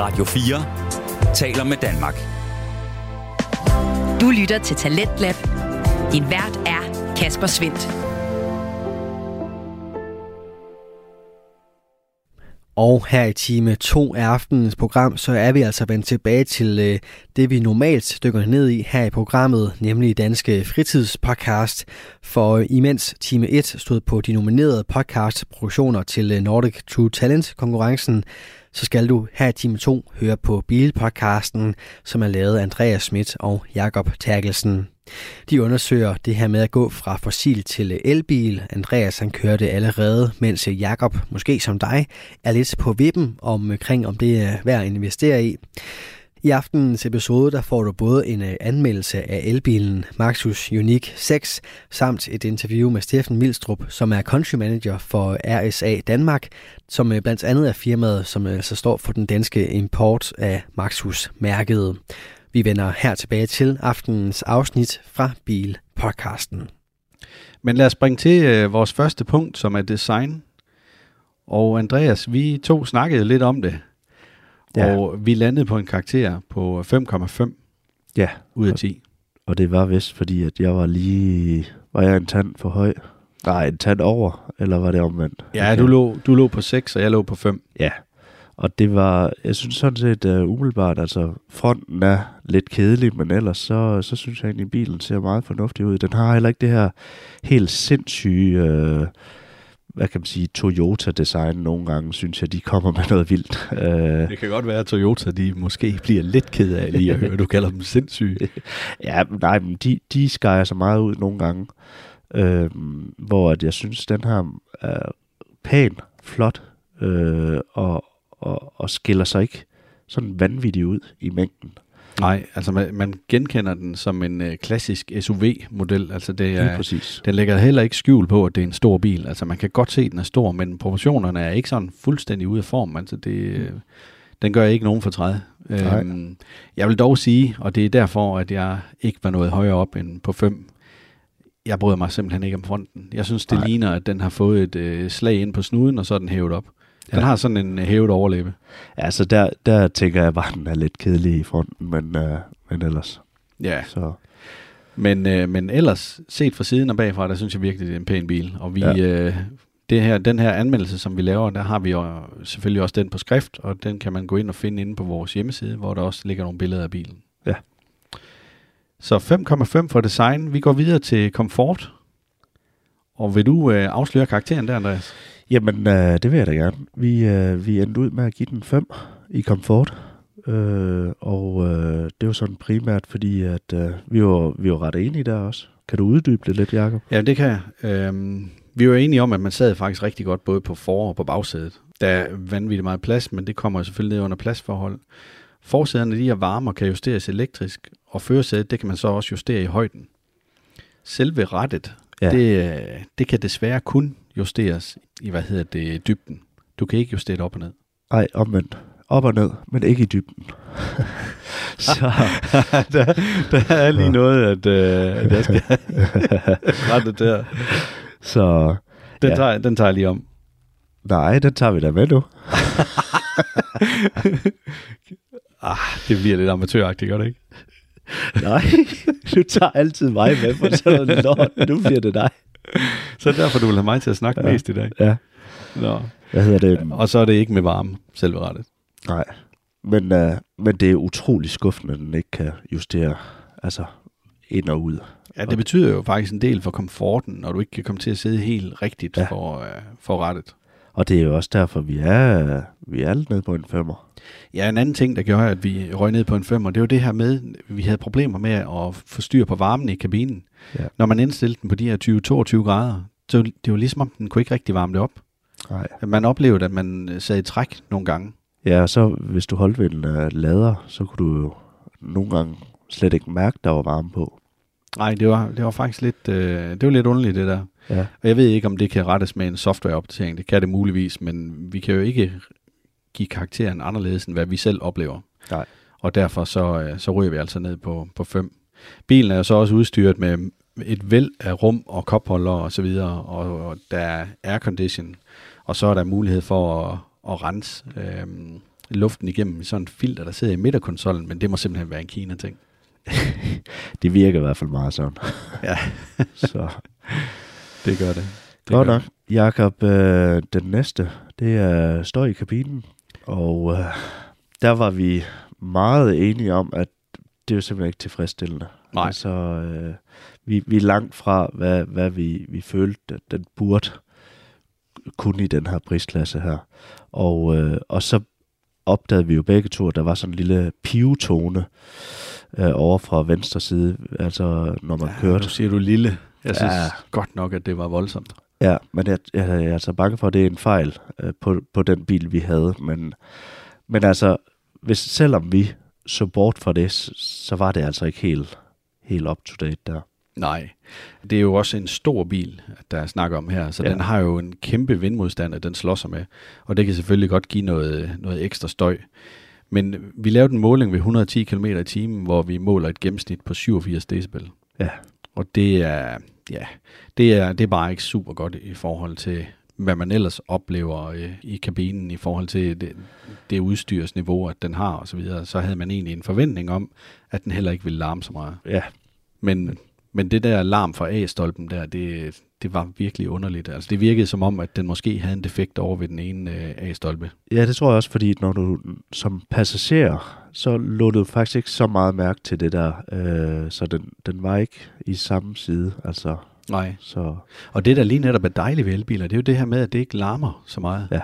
Radio 4 taler med Danmark. Du lytter til Talentlab. Din vært er Kasper Svendt. Og her i time 2 af aftenens program, så er vi altså vendt tilbage til øh, det, vi normalt dykker ned i her i programmet, nemlig Danske Fritidspodcast. For imens time 1 stod på de nominerede podcastproduktioner til øh, Nordic True Talent konkurrencen, så skal du her i time 2 høre på Bilpodcasten, som er lavet af Andreas Schmidt og Jakob Terkelsen. De undersøger det her med at gå fra fossil til elbil. Andreas han kørte allerede, mens Jakob, måske som dig, er lidt på vippen omkring, om det er værd at investere i. I aftenens episode der får du både en øh, anmeldelse af elbilen Maxus Unique 6, samt et interview med Steffen Milstrup, som er country manager for RSA Danmark, som øh, blandt andet er firmaet, som øh, altså står for den danske import af Maxus-mærket. Vi vender her tilbage til aftenens afsnit fra Bil-podcasten. Men lad os springe til øh, vores første punkt, som er design. Og Andreas, vi to snakkede lidt om det. Ja. Og vi landede på en karakter på 5,5 Ja, ud af 10. og det var vist fordi, at jeg var lige... Var jeg en tand for høj? Nej, en tand over, eller var det omvendt? Ja, du lå, du lå på 6, og jeg lå på 5. Ja, og det var, jeg synes sådan set uh, umiddelbart, altså fronten er lidt kedelig, men ellers så, så synes jeg egentlig, at bilen ser meget fornuftig ud. Den har heller ikke det her helt sindssyge, uh, hvad kan man sige, Toyota-design nogle gange, synes jeg, de kommer med noget vildt. Uh, Det kan godt være, at Toyota de måske bliver lidt ked af lige at høre, du kalder dem sindssyge. ja, nej, men de, de skærer sig meget ud nogle gange, uh, hvor at jeg synes, den her er pæn, flot, uh, og, og, og skiller sig ikke sådan vanvittigt ud i mængden. Nej, altså man, man genkender den som en øh, klassisk SUV-model. Altså det Lige er, præcis. den lægger heller ikke skjul på, at det er en stor bil. Altså man kan godt se, at den er stor, men proportionerne er ikke sådan fuldstændig ude af form. Altså det, øh, den gør ikke nogen fortræd. Øhm, jeg vil dog sige, og det er derfor, at jeg ikke var noget højere op end på 5. Jeg bryder mig simpelthen ikke om fronten. Jeg synes, det Nej. ligner, at den har fået et øh, slag ind på snuden, og så er den hævet op. Den Ja. har sådan en øh, hævet overlæbe. Ja, så der, der tænker jeg bare, at den er lidt kedelig i fronten, men, uh, men ellers. Ja. Så Men, øh, men ellers, set fra siden og bagfra, der synes jeg virkelig, det er en pæn bil. Og vi, ja. øh, det her, den her anmeldelse, som vi laver, der har vi jo selvfølgelig også den på skrift, og den kan man gå ind og finde inde på vores hjemmeside, hvor der også ligger nogle billeder af bilen. Ja. Så 5,5 for design. Vi går videre til komfort. Og vil du øh, afsløre karakteren der, Andreas? Jamen, uh, det vil jeg da gerne. Vi, uh, vi endte ud med at give den 5 i komfort. Uh, og uh, det var sådan primært, fordi at, uh, vi, var, vi var ret enige der også. Kan du uddybe det lidt, Jacob? Ja, det kan jeg. Øhm, vi var enige om, at man sad faktisk rigtig godt både på for- og på bagsædet. Der er vanvittigt meget plads, men det kommer selvfølgelig ned under pladsforhold. Forsæderne de er varme og kan justeres elektrisk, og førersædet det kan man så også justere i højden. Selve rettet, Ja. ja. det, øh, det kan desværre kun justeres i, hvad hedder det, dybden. Du kan ikke justere det op og ned. Nej, omvendt. Op og ned, men ikke i dybden. så, der, der er lige noget, at, øh, at jeg skal rette der. så Den, Ja. tager, den tager jeg lige om. nej, den tager vi da med nu. Ah, det bliver lidt amatøragtigt, gør det ikke? Nej, du tager altid mig med på sådan noget lort. Nu bliver det dig. Så derfor, du vil have mig til at snakke Ja. mest i dag. Ja, Nå. hvad hedder det? Og så er det ikke med varme, selve rettet. Nej, men, uh, men det er utrolig skuffende, at den ikke kan justere altså ind og ud. Ja, det betyder jo faktisk en del for komforten, når du ikke kan komme til at sidde helt rigtigt Ja. for, uh, for rettet. Og det er jo også derfor, vi er, vi er lidt nede på en femmer. Ja, en anden ting, der gjorde, at vi røg ned på en femmer, det var det her med, at vi havde problemer med at få styr på varmen i kabinen. Ja. Når man indstillede den på de her 20-22 grader, så det var ligesom om, den kunne ikke rigtig varme det op. Nej. Man oplevede, at man øh, sad i træk nogle gange. Ja, og så hvis du holdt ved en uh, lader, så kunne du jo nogle gange slet ikke mærke, der var varme på. Nej, det var, det var faktisk lidt, øh, det var lidt underligt, det der. Ja. Og jeg ved ikke, om det kan rettes med en softwareopdatering. Det kan det muligvis, men vi kan jo ikke give karakteren anderledes, end hvad vi selv oplever. Nej. Og derfor så, øh, så ryger vi altså ned på, på 5. Bilen er jo så også udstyret med et væld af rum og kopholder og så videre, og, og der er aircondition, og så er der mulighed for at, at rense øhm, luften igennem sådan en filter, der sidder i midterkonsollen, men det må simpelthen være en Kina-ting. Det virker i hvert fald meget sådan. Ja. Så Det gør det. det godt gør nok. Jakob, øh, den næste, det er støj i kabinen. Og øh, der var vi meget enige om, at det er jo simpelthen ikke tilfredsstillende. Nej. Altså, øh, vi, vi er langt fra, hvad, hvad vi, vi følte, at den burde kunne i den her prisklasse her. Og, øh, og så opdagede vi jo begge to, at der var sådan en lille pivetone øh, over fra venstre side, altså når man Ja, kørte. nu siger du lille. Jeg synes Ja. godt nok, at det var voldsomt. Ja, men jeg, jeg, jeg er altså bange for, at det er en fejl øh, på, på den bil, vi havde. Men, men altså, hvis, selvom vi så bort fra det, så, var det altså ikke helt, helt up to date der. Nej, det er jo også en stor bil, der er snak om her, så ja. den har jo en kæmpe vindmodstand, at den slår sig med, og det kan selvfølgelig godt give noget, noget ekstra støj. Men vi lavede en måling ved 110 km i timen, hvor vi måler et gennemsnit på 87 decibel. Ja. Og det er, ja, det er, det er bare ikke super godt i forhold til, hvad man ellers oplever øh, i kabinen i forhold til det, det udstyrsniveau, at den har osv., så, videre. så havde man egentlig en forventning om, at den heller ikke ville larme så meget. Ja, Men, men det der larm fra A-stolpen der, det, det var virkelig underligt. Altså det virkede som om, at den måske havde en defekt over ved den ene øh, A-stolpe. ja, det tror jeg også, fordi når du som passager, så lå du faktisk ikke så meget mærke til det der, øh, så den, den var ikke i samme side, altså, Nej. så Og det, der lige netop er dejligt ved elbiler, det er jo det her med, at det ikke larmer så meget. Ja.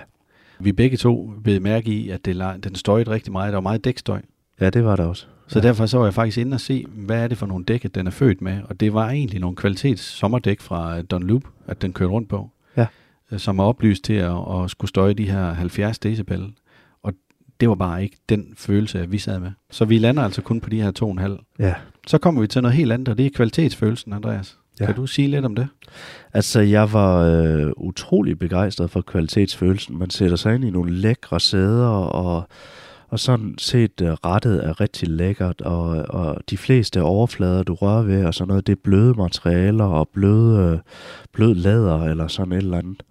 Vi begge to blev mærke i, at det, den støjede rigtig meget. Der var meget dækstøj. ja, det var der også. Så Ja. derfor så var jeg faktisk inde og se, hvad er det for nogle dæk, at den er født med. Og det var egentlig nogle kvalitets sommerdæk fra Dunlop, at den kørte rundt på. Ja. Øh, Som er oplyst til at, at skulle støje de her 70 decibel. Og det var bare ikke den følelse, vi sad med. Så vi lander altså kun på de her 2,5. Ja, Så kommer vi til noget helt andet, og det er kvalitetsfølelsen, Andreas. Ja. Kan du sige lidt om det? Altså, jeg var øh, utrolig begejstret for kvalitetsfølelsen. Man sætter sig ind i nogle lækre sæder, og, og sådan set øh, rettet er rigtig lækkert, og, og de fleste overflader, du rører ved, og sådan noget, det er bløde materialer og bløde, øh, blød læder eller sådan et eller andet.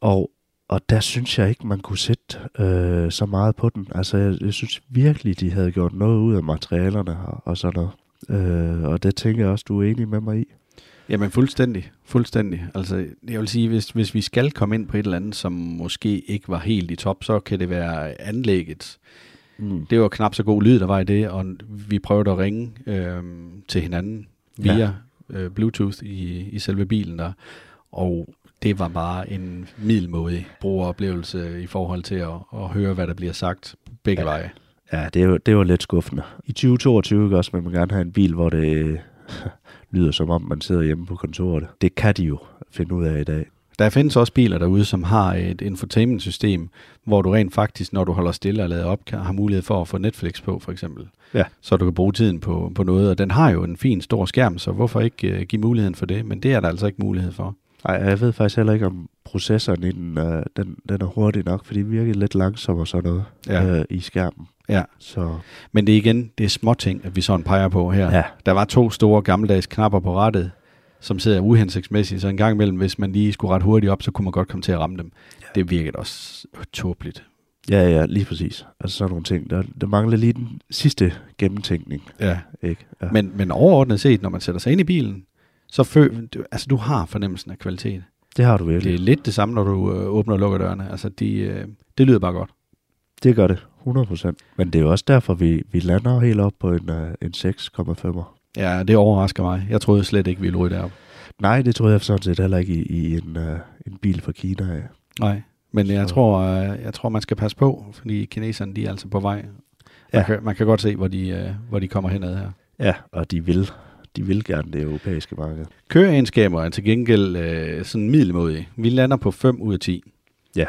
Og, og der synes jeg ikke, man kunne sætte øh, så meget på den. Altså, jeg, jeg synes virkelig, de havde gjort noget ud af materialerne og, og sådan noget. Øh, og det tænker jeg også, du er enig med mig i. Jamen fuldstændig, fuldstændig. Altså, jeg vil sige, hvis, hvis vi skal komme ind på et eller andet, som måske ikke var helt i top, så kan det være anlægget. Mm. Det var knap så god lyd, der var i det, og vi prøvede at ringe øh, til hinanden via Ja. øh, Bluetooth i, i selve bilen der, og det var bare en middelmådig brugeroplevelse i forhold til at, at høre, hvad der bliver sagt begge Ja. ja. veje. Ja, det var, det var lidt skuffende. I 2022 ikke også, vil man gerne have en bil, hvor det lyder som om, man sidder hjemme på kontoret. Det kan de jo finde ud af i dag. Der findes også biler derude, som har et infotainment-system, hvor du rent faktisk, når du holder stille og lader op, kan, har mulighed for at få Netflix på, for eksempel. Ja. Så du kan bruge tiden på, på noget, og den har jo en fin stor skærm, så hvorfor ikke uh, give muligheden for det? Men det er der altså ikke mulighed for. Nej, jeg ved faktisk heller ikke, om processoren i den, øh, den, den er hurtig nok, fordi det virker lidt langsom og sådan noget Ja. øh, i skærmen. Ja. Så Men det er igen, det er små ting, at vi sådan peger på her. Ja. Der var to store gammeldags knapper på rattet, som sidder uhensigtsmæssigt, så en gang imellem, hvis man lige skulle ret hurtigt op, så kunne man godt komme til at ramme dem. Ja. Det virkede også tåbeligt. ja, ja, lige præcis. Altså sådan nogle ting. Der, der mangler lige den sidste gennemtænkning. Ja. Ikke? Ja. Men, men overordnet set, når man sætter sig ind i bilen, så føl, du, altså, du har fornemmelsen af kvalitet. det har du virkelig. Det er lidt det samme, når du øh, åbner og lukker dørene. Altså, de, øh, det lyder bare godt. Det gør det, 100%. Men det er jo også derfor, vi, vi lander helt op på en, uh, en 6,5'er. Ja, det overrasker mig. Jeg troede slet ikke, vi ville ryge derop. Nej, det troede jeg sådan set heller ikke i, i en, uh, en bil fra Kina af. Nej. Men jeg tror, øh, jeg tror, man skal passe på, fordi kineserne, de er altså på vej. Man, Ja. kan, man kan godt se, hvor de, øh, hvor de kommer henad her. Ja, og de vil, de vil gerne det europæiske marked. Køreegenskaber er til gengæld øh, sådan middelmodige. Vi lander på 5 ud af 10. Ja,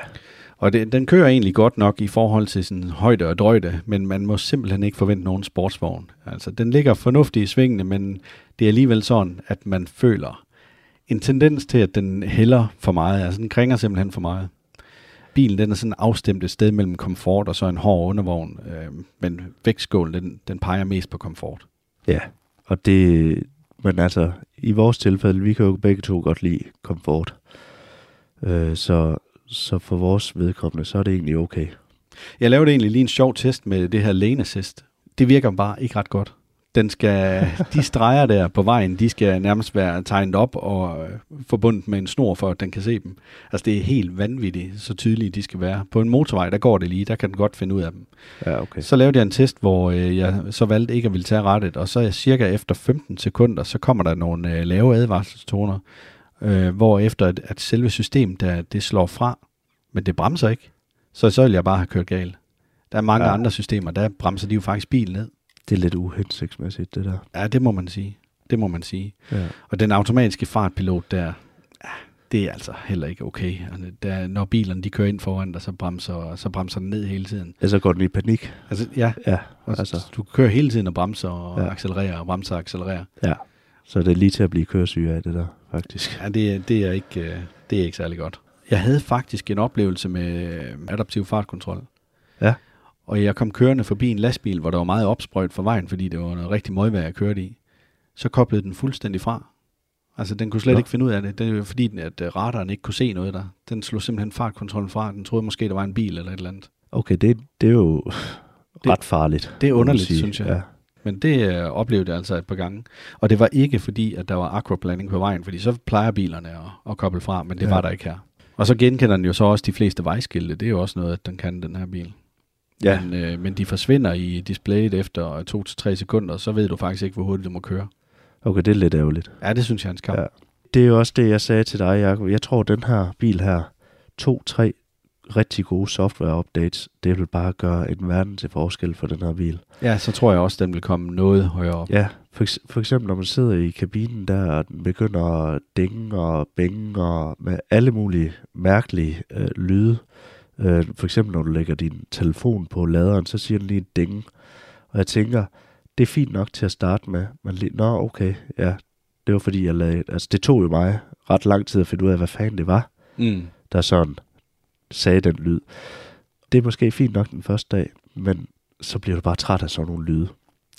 Og det, den kører egentlig godt nok i forhold til sådan højde og drøjde, men man må simpelthen ikke forvente nogen sportsvogn. Altså, den ligger fornuftigt i svingene, men det er alligevel sådan, at man føler en tendens til, at den hælder for meget. Altså, den kringer simpelthen for meget. Bilen den er sådan afstemt et sted mellem komfort og så en hård undervogn, øh, men vægtskålen den, den peger mest på komfort. ja. Og det, men altså, i vores tilfælde, vi kan jo begge to godt lide komfort. Øh, så, så for vores vedkommende, så er det egentlig okay. Jeg lavede egentlig lige en sjov test med det her lane assist. Det virker bare ikke ret godt. Den skal, de streger der på vejen, de skal nærmest være tegnet op og øh, forbundet med en snor, for at den kan se dem. Altså det er helt vanvittigt, så tydelige de skal være. På en motorvej, der går det lige, der kan den godt finde ud af dem. Ja, okay. Så lavede jeg en test, hvor øh, jeg så valgte ikke at ville tage rettet, og så cirka efter 15 sekunder, så kommer der nogle øh, lave advarselstoner, øh, hvor efter at, at selve systemet, der, det slår fra, men det bremser ikke, så så vil jeg bare have kørt galt. Der er mange ja. andre systemer, der bremser de jo faktisk bilen ned. Det er lidt uhensigtsmæssigt, det der. Ja, det må man sige. Det må man sige. Ja. Og den automatiske fartpilot der, ja, det er altså heller ikke okay. Altså, der, når bilerne de kører ind foran dig, så bremser, så bremser den ned hele tiden. Ja, så går den i panik. Altså, ja, Ja, altså. du kører hele tiden og bremser og Ja. accelererer og bremser og accelererer. ja. Så det er lige til at blive køresyge af det der, faktisk. Ja, det, er- det, er ikke, øh, det er ikke særlig godt. Jeg havde faktisk en oplevelse med adaptiv fartkontrol. Ja. Og jeg kom kørende forbi en lastbil, hvor der var meget opsprøjt for vejen, fordi det var noget rigtig møgvejr, jeg kørte i. Så koblede den fuldstændig fra. Altså, den kunne slet Nå. Ikke finde ud af det. Det var fordi, at øh, radaren ikke kunne se noget der. Den slog simpelthen fartkontrollen fra. Den troede måske, der var en bil eller et eller andet. Okay, det, det er jo Det- ret farligt. det er underligt, sige. synes jeg. Ja. Men det øh, oplevede jeg altså et par gange. Og det var ikke fordi, at der var aquaplaning på vejen, fordi så plejer bilerne at, at koble fra, men det ja. var der ikke her. Og så genkender den jo så også de fleste vejskilte. Det er jo også noget, at den kan, den her bil. Ja. Men, øh, men de forsvinder i displayet efter 2-3 sekunder, så ved du faktisk ikke, hvor hurtigt du må køre. Okay, det er lidt ærgerligt. Ja, det synes jeg er en skam. Ja. Det er jo også det, jeg sagde til dig, Jacob. Jeg tror, den her bil her, to-tre rigtig gode software-updates, det vil bare gøre en verden til forskel for den her bil. ja, så tror jeg også, den vil komme noget højere op. Ja, for, eks- for eksempel når man sidder i kabinen der, og den begynder at dænge og bænge og med alle mulige mærkelige øh, lyde. Øh, for eksempel når du lægger din telefon på laderen, så siger den lige dænge. Og jeg tænker, det er fint nok til at starte med, men lige, nå okay, ja, det var fordi jeg lagde, altså det tog jo mig ret lang tid at finde ud af, hvad fanden det var, Mm. der sådan sagde den lyd. Det er måske fint nok den første dag, men så bliver du bare træt af sådan nogle lyde.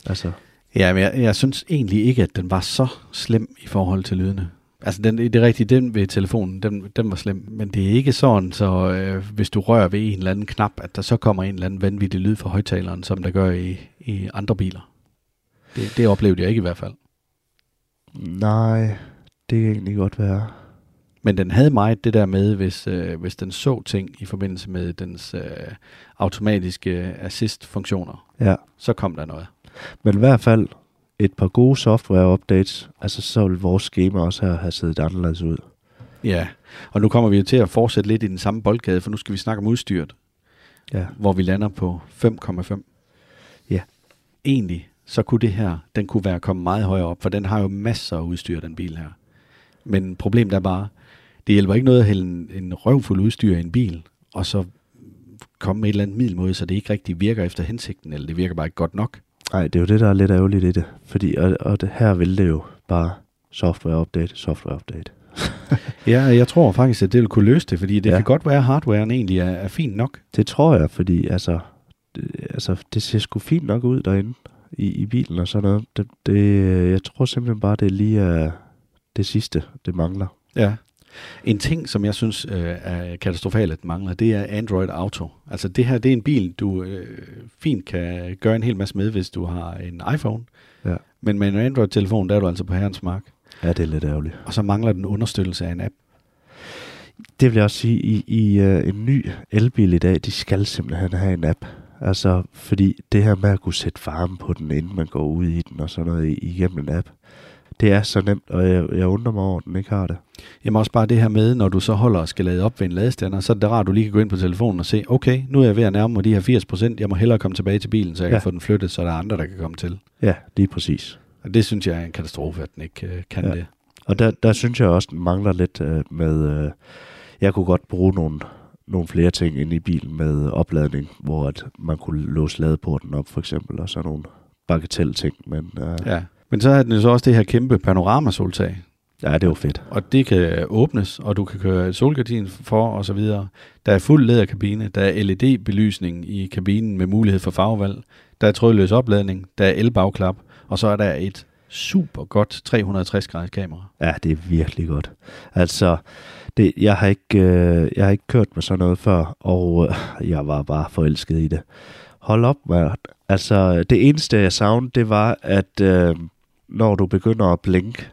Altså, Ja, men jeg, jeg synes egentlig ikke, at den var så slem i forhold til lydene. Altså, den, det er rigtigt, den ved telefonen, den, den var slem. Men det er ikke sådan, så øh, hvis du rører ved en eller anden knap, at der så kommer en eller anden vanvittig lyd fra højtaleren, som der gør i, i andre biler. Det, det oplevede jeg ikke i hvert fald. nej, det kan egentlig godt være. Men den havde meget det der med, hvis, øh, hvis den så ting i forbindelse med dens øh, automatiske assist-funktioner, Ja. så kom der noget. Men i hvert fald et par gode software-updates, altså så vil vores schema også her have set anderledes ud. Ja, og nu kommer vi jo til at fortsætte lidt i den samme boldgade, for nu skal vi snakke om udstyret. Ja. hvor vi lander på 5,5. Ja. Egentlig, så kunne det her, den kunne være kommet meget højere op, for den har jo masser af udstyr, den bil her. Men problemet er bare, det hjælper ikke noget at hælde en, en røvfuld udstyr i en bil, og så komme med et eller andet middelmåde, så det ikke rigtig virker efter hensigten, eller det virker bare ikke godt nok. Nej, det er jo det, der er lidt ærgerligt i det. Fordi, og, og det, her vil det jo bare software-update, software-update. Ja, jeg tror faktisk, at det vil kunne løse det, fordi det ja. kan godt være, at hardwaren egentlig er, er fint nok. Det tror jeg, fordi altså, det, altså, det ser sgu fint nok ud derinde i, i bilen og sådan noget. Det, det, jeg tror simpelthen bare, det lige er det sidste, det mangler. Ja. En ting, som jeg synes øh, er katastrofalt, at mangler, det er Android Auto. Altså det her, det er en bil, du øh, fint kan gøre en hel masse med, hvis du har en iPhone. Ja. Men med en Android-telefon, der er du altså på herrens mark. Ja, det er lidt ærgerligt. Og så mangler den understøttelse af en app. Det vil jeg også sige, i, i uh, en ny elbil i dag, de skal simpelthen have en app. Altså, fordi det her med at kunne sætte varme på den, inden man går ud i den og sådan noget i- igennem en app, det er så nemt, og jeg, jeg undrer mig over, at den ikke har det. Jamen også bare det her med, når du så holder og skal lade op ved en ladestander, så er det rart, at du lige kan gå ind på telefonen og se, okay, nu er jeg ved at nærme mig de her 80%, jeg må hellere komme tilbage til bilen, så jeg Ja. kan få den flyttet, så der er andre, der kan komme til. Ja, lige præcis. Og det synes jeg er en katastrofe, at den ikke øh, kan Ja. det. Og der, der synes jeg også, den mangler lidt øh, med... Øh, jeg kunne godt bruge nogle, nogle flere ting ind i bilen med opladning, hvor at man kunne låse ladeporten op for eksempel, og sådan nogle bagatellting. Men øh, ja. Men så har den jo så også det her kæmpe panoramasoltag, ja, det var fedt. og det kan åbnes, og du kan køre solgardin for og så videre. Der er fuld læderkabine, der er LED-belysning i kabinen med mulighed for farvevalg, der er trådløs opladning, der er elbagklap, og så er der et super godt 360 graders kamera. Ja, det er virkelig godt. Altså, Det, jeg, har ikke, øh, jeg har ikke kørt med sådan noget før, og øh, jeg var bare forelsket i det. Hold op, man. Altså, det eneste, jeg savnede, det var, at øh, når du begynder at blinke,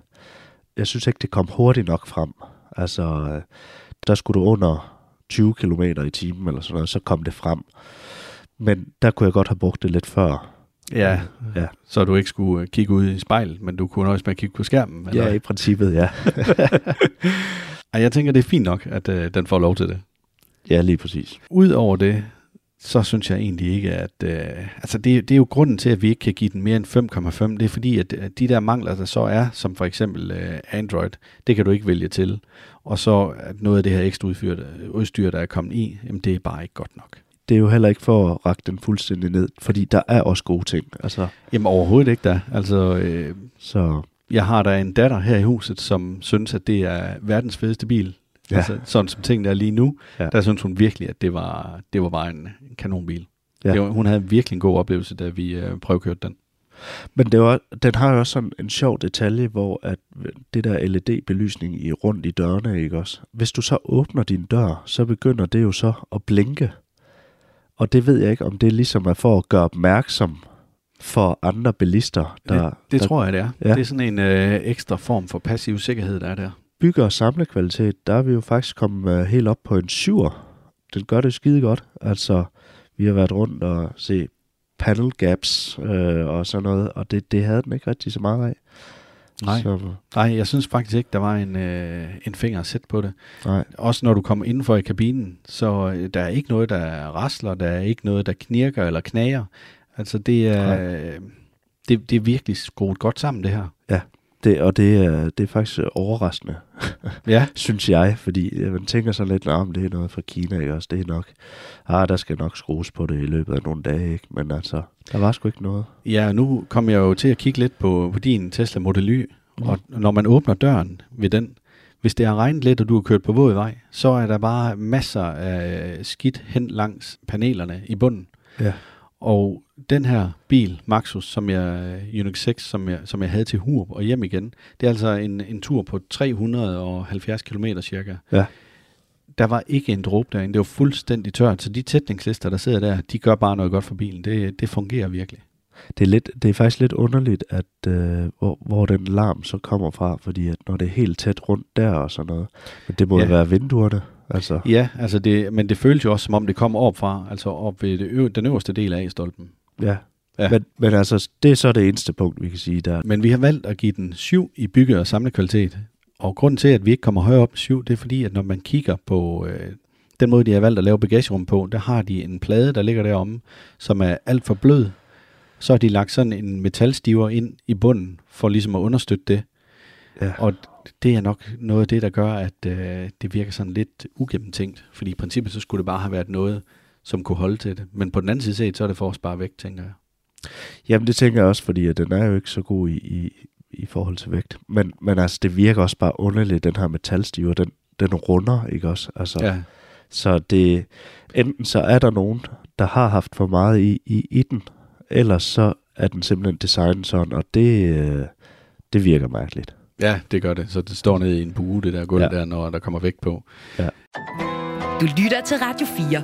jeg synes ikke, det kom hurtigt nok frem. Altså, der skulle du under 20 km i timen eller sådan noget, så kom det frem. Men der kunne jeg godt have brugt det lidt før. Ja, Ja, så du ikke skulle øh, kigge ud i spejlet, men du kunne nøjes med at kigge på skærmen. Eller? ja i princippet, ja. Jeg tænker, det er fint nok, at øh, den får lov til det. ja, lige præcis. Udover det, så synes jeg egentlig ikke, at... Øh, altså, det, det er jo grunden til, at vi ikke kan give den mere end 5,5. Det er fordi, at at de der mangler, der så er, som for eksempel øh, Android, det kan du ikke vælge til. Og så at noget af det her ekstra udstyr, udstyr, der er kommet i, jamen, det er bare ikke godt nok. Det er jo heller ikke for at række den fuldstændig ned, fordi der er også gode ting. Altså, Jamen overhovedet ikke da. Altså, øh, så jeg har da en datter her i huset, som synes, at det er verdens fedeste bil. Ja. Altså, sådan som tingene er lige nu, ja. Der synes hun virkelig, at det var, det var bare en, en kanonbil. Ja. Det var, hun havde virkelig en god oplevelse, da vi øh, prøvekørte den. Men det var, den har jo også sådan en sjov detalje, hvor at det der LED-belysning i rundt i dørene, ikke også? Hvis du så åbner din dør, så begynder det jo så at blinke. Og det ved jeg ikke, om det ligesom er for at gøre opmærksom for andre bilister, der, det det der tror jeg, det er. Ja. Det er sådan en øh, ekstra form for passiv sikkerhed, der er der. Bygger og samlekvalitet. Der er vi jo faktisk kommet øh, helt op på en syver. Den gør det skide godt. Altså, vi har været rundt og se panel gaps øh, og sådan noget, og det, det havde den ikke rigtig så meget af. Nej. Så, Nej, jeg synes faktisk ikke, der var en, øh, en finger sætte på det. nej. Også når du kommer indenfor i kabinen, så øh, der er ikke noget, der rasler, der er ikke noget, der knirker eller knager. Altså det er, øh, det, det er virkelig skruet godt sammen, det her. Det, og det er, det er faktisk overraskende, Ja, synes jeg, fordi man tænker sådan lidt, om det er noget fra Kina, ikke også? Det er nok, ah, der skal nok skrues på det i løbet af nogle dage, ikke? Men altså, der var sgu ikke noget. ja nu kom jeg jo til at kigge lidt på, på din Tesla Model Y, og når man åbner døren ved den, hvis det har regnet lidt, og du har kørt på våd vej, så er der bare masser af skidt hen langs panelerne i bunden. Ja. Og den her bil, Maxus, som jeg, Unix 6, som jeg, som jeg havde til Hurup og hjem igen, det er altså en, en tur på 370 km cirka. Ja. Der var ikke en dråbe derinde, det var fuldstændig tørt, så de tætningslister, der sidder der, de gør bare noget godt for bilen. Det, det fungerer virkelig. Det er, lidt, det er faktisk lidt underligt, at øh, hvor, hvor den larm så kommer fra, fordi at når det er helt tæt rundt der og sådan noget, men det må ja. være vinduerne. Altså, Ja, altså det, men det føles jo også, som om det kommer op fra, altså op ved det øv, den øverste del af stolpen. ja. Ja. Men, men altså, det er så det eneste punkt, vi kan sige der. Men vi har valgt at give den 7 i bygge- og samlekvalitet. Og grunden til, at vi ikke kommer højere op 7, det er fordi, at når man kigger på øh, den måde, de har valgt at lave bagagerum på, der har de en plade, der ligger deromme, som er alt for blød. Så har de lagt sådan en metalstiver ind i bunden, for ligesom at understøtte det. Ja. Og det er nok noget af det, der gør, at øh, det virker sådan lidt ugennemtænkt. Fordi i princippet, så skulle det bare have været noget, som kunne holde til det. Men på den anden side set, så er det for at spare væk, tænker jeg. Jamen det tænker jeg også, fordi at den er jo ikke så god i, i, i forhold til vægt. Men, men altså, det virker også bare underligt, den her metalstiver, den, den runder, ikke også? Altså, Ja, Så det, enten så er der nogen, der har haft for meget i, i, i den, ellers så er den simpelthen designet sådan, og det, øh, det virker mærkeligt. Ja, det gør det. Så det står nede i en bue, det der gulv ja. Ja. der, når der kommer vægt på. Du lytter til Radio 4.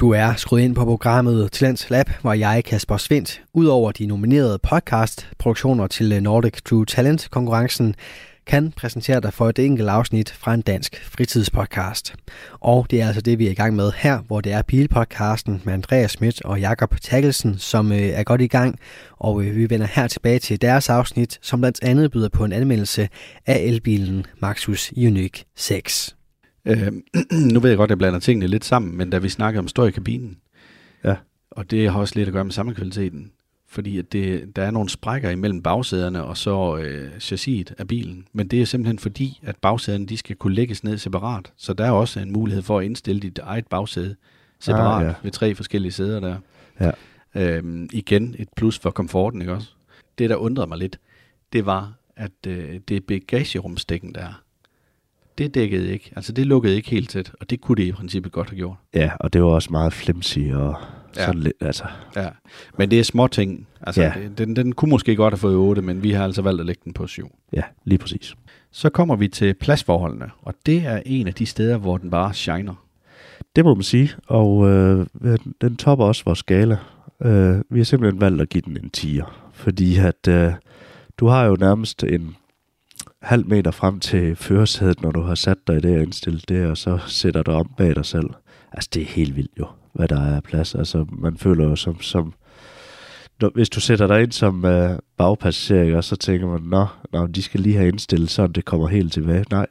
Du er skruet ind på programmet Talents Lab, hvor jeg, Kasper Svendt, udover de nominerede podcast-produktioner til Nordic True Talent-konkurrencen, kan præsentere dig for et enkelt afsnit fra en dansk fritidspodcast. Og det er altså det, vi er i gang med her, hvor det er Bilpodcasten med Andreas Schmidt og Jakob Takkelsen, som øh, er godt i gang. Og øh, vi vender her tilbage til deres afsnit, som blandt andet byder på en anmeldelse af elbilen Maxus Unique 6. Øh, nu ved jeg godt, at jeg blander tingene lidt sammen, men da vi snakkede om støj i kabinen, Ja. og det har også lidt at gøre med sammenkvaliteten, fordi at det, der er nogle sprækker imellem bagsæderne og så øh, chassiset af bilen. Men det er simpelthen fordi, at bagsæderne de skal kunne lægges ned separat. Så der er også en mulighed for at indstille dit eget bagsæde separat ah, ja. ved tre forskellige sæder der. Ja. Øhm, igen et plus for komforten, ikke også? Det, der undrede mig lidt, det var, at øh, det er bagagerumsdækken, der er. Det dækkede ikke, altså det lukkede ikke helt tæt, og det kunne det i princippet godt have gjort. Ja, og det var også meget flimsy og Ja. Sådan lidt, altså, Ja, men det er små ting. Altså, Ja. ja. den, den kunne måske godt have fået 8, men vi har altså valgt at lægge den på 7. ja, lige præcis. Så kommer vi til pladsforholdene, og det er en af de steder, hvor den bare shiner. Det må man sige, og øh, den topper også vores skala. Øh, vi har simpelthen valgt at give den en 10'er, fordi at øh, du har jo nærmest en halv meter frem til førersædet, når du har sat dig i det og indstillet det, og så sætter du om bag dig selv. Altså, det er helt vildt jo, hvad der er plads. Altså, man føler jo som, som når, hvis du sætter dig ind som øh, bagpassager, så tænker man, nå, nå, de skal lige have indstillet, så det kommer helt tilbage. Nej,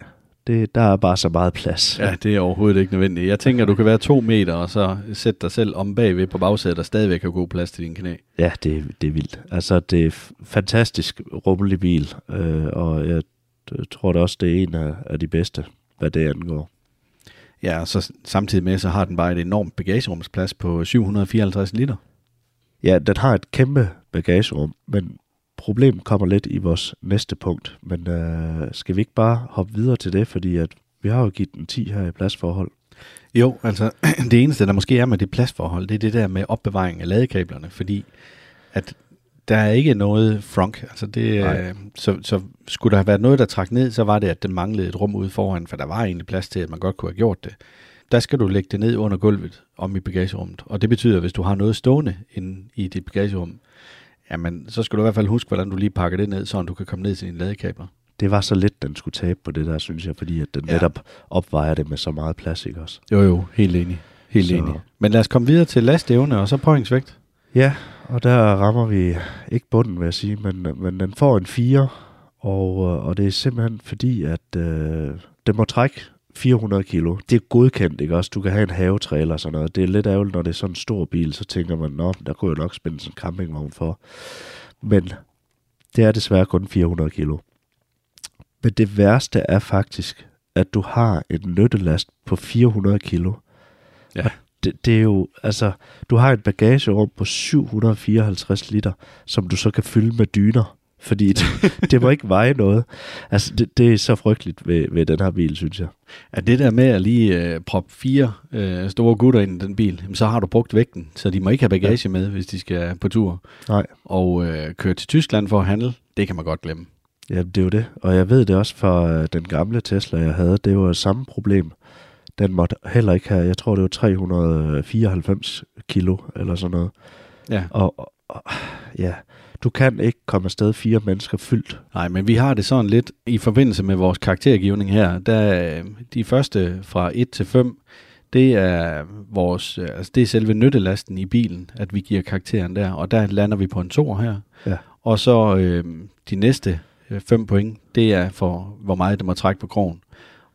det, der er bare så meget plads. Ja, det er overhovedet ikke nødvendigt. Jeg tænker, du kan være to meter, og så sætte dig selv om bagved på bagsædet, og stadigvæk have god plads til dine knæ. Ja, det, det er vildt. Altså, det er fantastisk rummelig bil, øh, og jeg tror da også, det er en af, af de bedste, hvad det angår. Ja, så samtidig med, så har den bare et enormt bagagerumsplads på 754 liter. Ja, den har et kæmpe bagagerum, men problemet kommer lidt i vores næste punkt. Men øh, skal vi ikke bare hoppe videre til det, fordi at vi har jo givet den 10 her i pladsforhold. Jo, altså det eneste, der måske er med det pladsforhold, det er det der med opbevaring af ladekablerne, fordi at der er ikke noget frunk. Altså det, øh, så, så skulle der have været noget, der trak ned, så var det, at den manglede et rum ude foran, for der var egentlig plads til, at man godt kunne have gjort det. Der skal du lægge det ned under gulvet om i bagagerummet, og det betyder, at hvis du har noget stående inde i dit bagagerum, jamen så skal du i hvert fald huske, hvordan du lige pakker det ned, så du kan komme ned til dine ladekabler. Det var så lidt, den skulle tabe på det der, synes jeg, fordi at den Ja. netop opvejer det med så meget plads, ikke også? Jo jo, helt enig. Helt Så- enig. Men lad os komme videre til lastevne og så påhængsvægt. Ja, og der rammer vi ikke bunden, vil jeg sige, men, men den får en 4, og, øh, og det er simpelthen fordi, at øh, den må trække 400 kilo. Det er godkendt, ikke også? Du kan have en havetrailer og sådan noget. Det er lidt ærgerligt, når det er sådan en stor bil, så tænker man, nå, der kunne jeg nok spænde sådan en campingvogn for. Men det er desværre kun 400 kilo. Men det værste er faktisk, at du har en nyttelast på 400 kilo. Ja. Og det, det er jo, altså, du har et bagagerum på 754 liter, som du så kan fylde med dyner, fordi det, det må ikke veje noget. Altså, det, det er så frygteligt ved, ved den her bil, synes jeg. At det der med at lige øh, proppe fire øh, store gutter ind i den bil, jamen, så har du brugt vægten, så de må ikke have bagage med, hvis de skal på tur. Nej. Og øh, køre til Tyskland for at handle, det kan man godt glemme. Ja, det er jo det. Og jeg ved det også fra øh, den gamle Tesla, jeg havde. Det var samme problem. Den måtte heller ikke have, jeg tror det var 394 kilo eller sådan noget. Ja. Og, og, ja, du kan ikke komme afsted fire mennesker fyldt. Nej, men vi har det sådan lidt i forbindelse med vores karaktergivning her. Der er de første fra 1 til 5, det er, vores, øh, altså det er selve nyttelasten i bilen, at vi giver karakteren der, og der lander vi på en 2 her. Ja. Og så øh, de næste 5 point, det er for, hvor meget det må trække på krogen.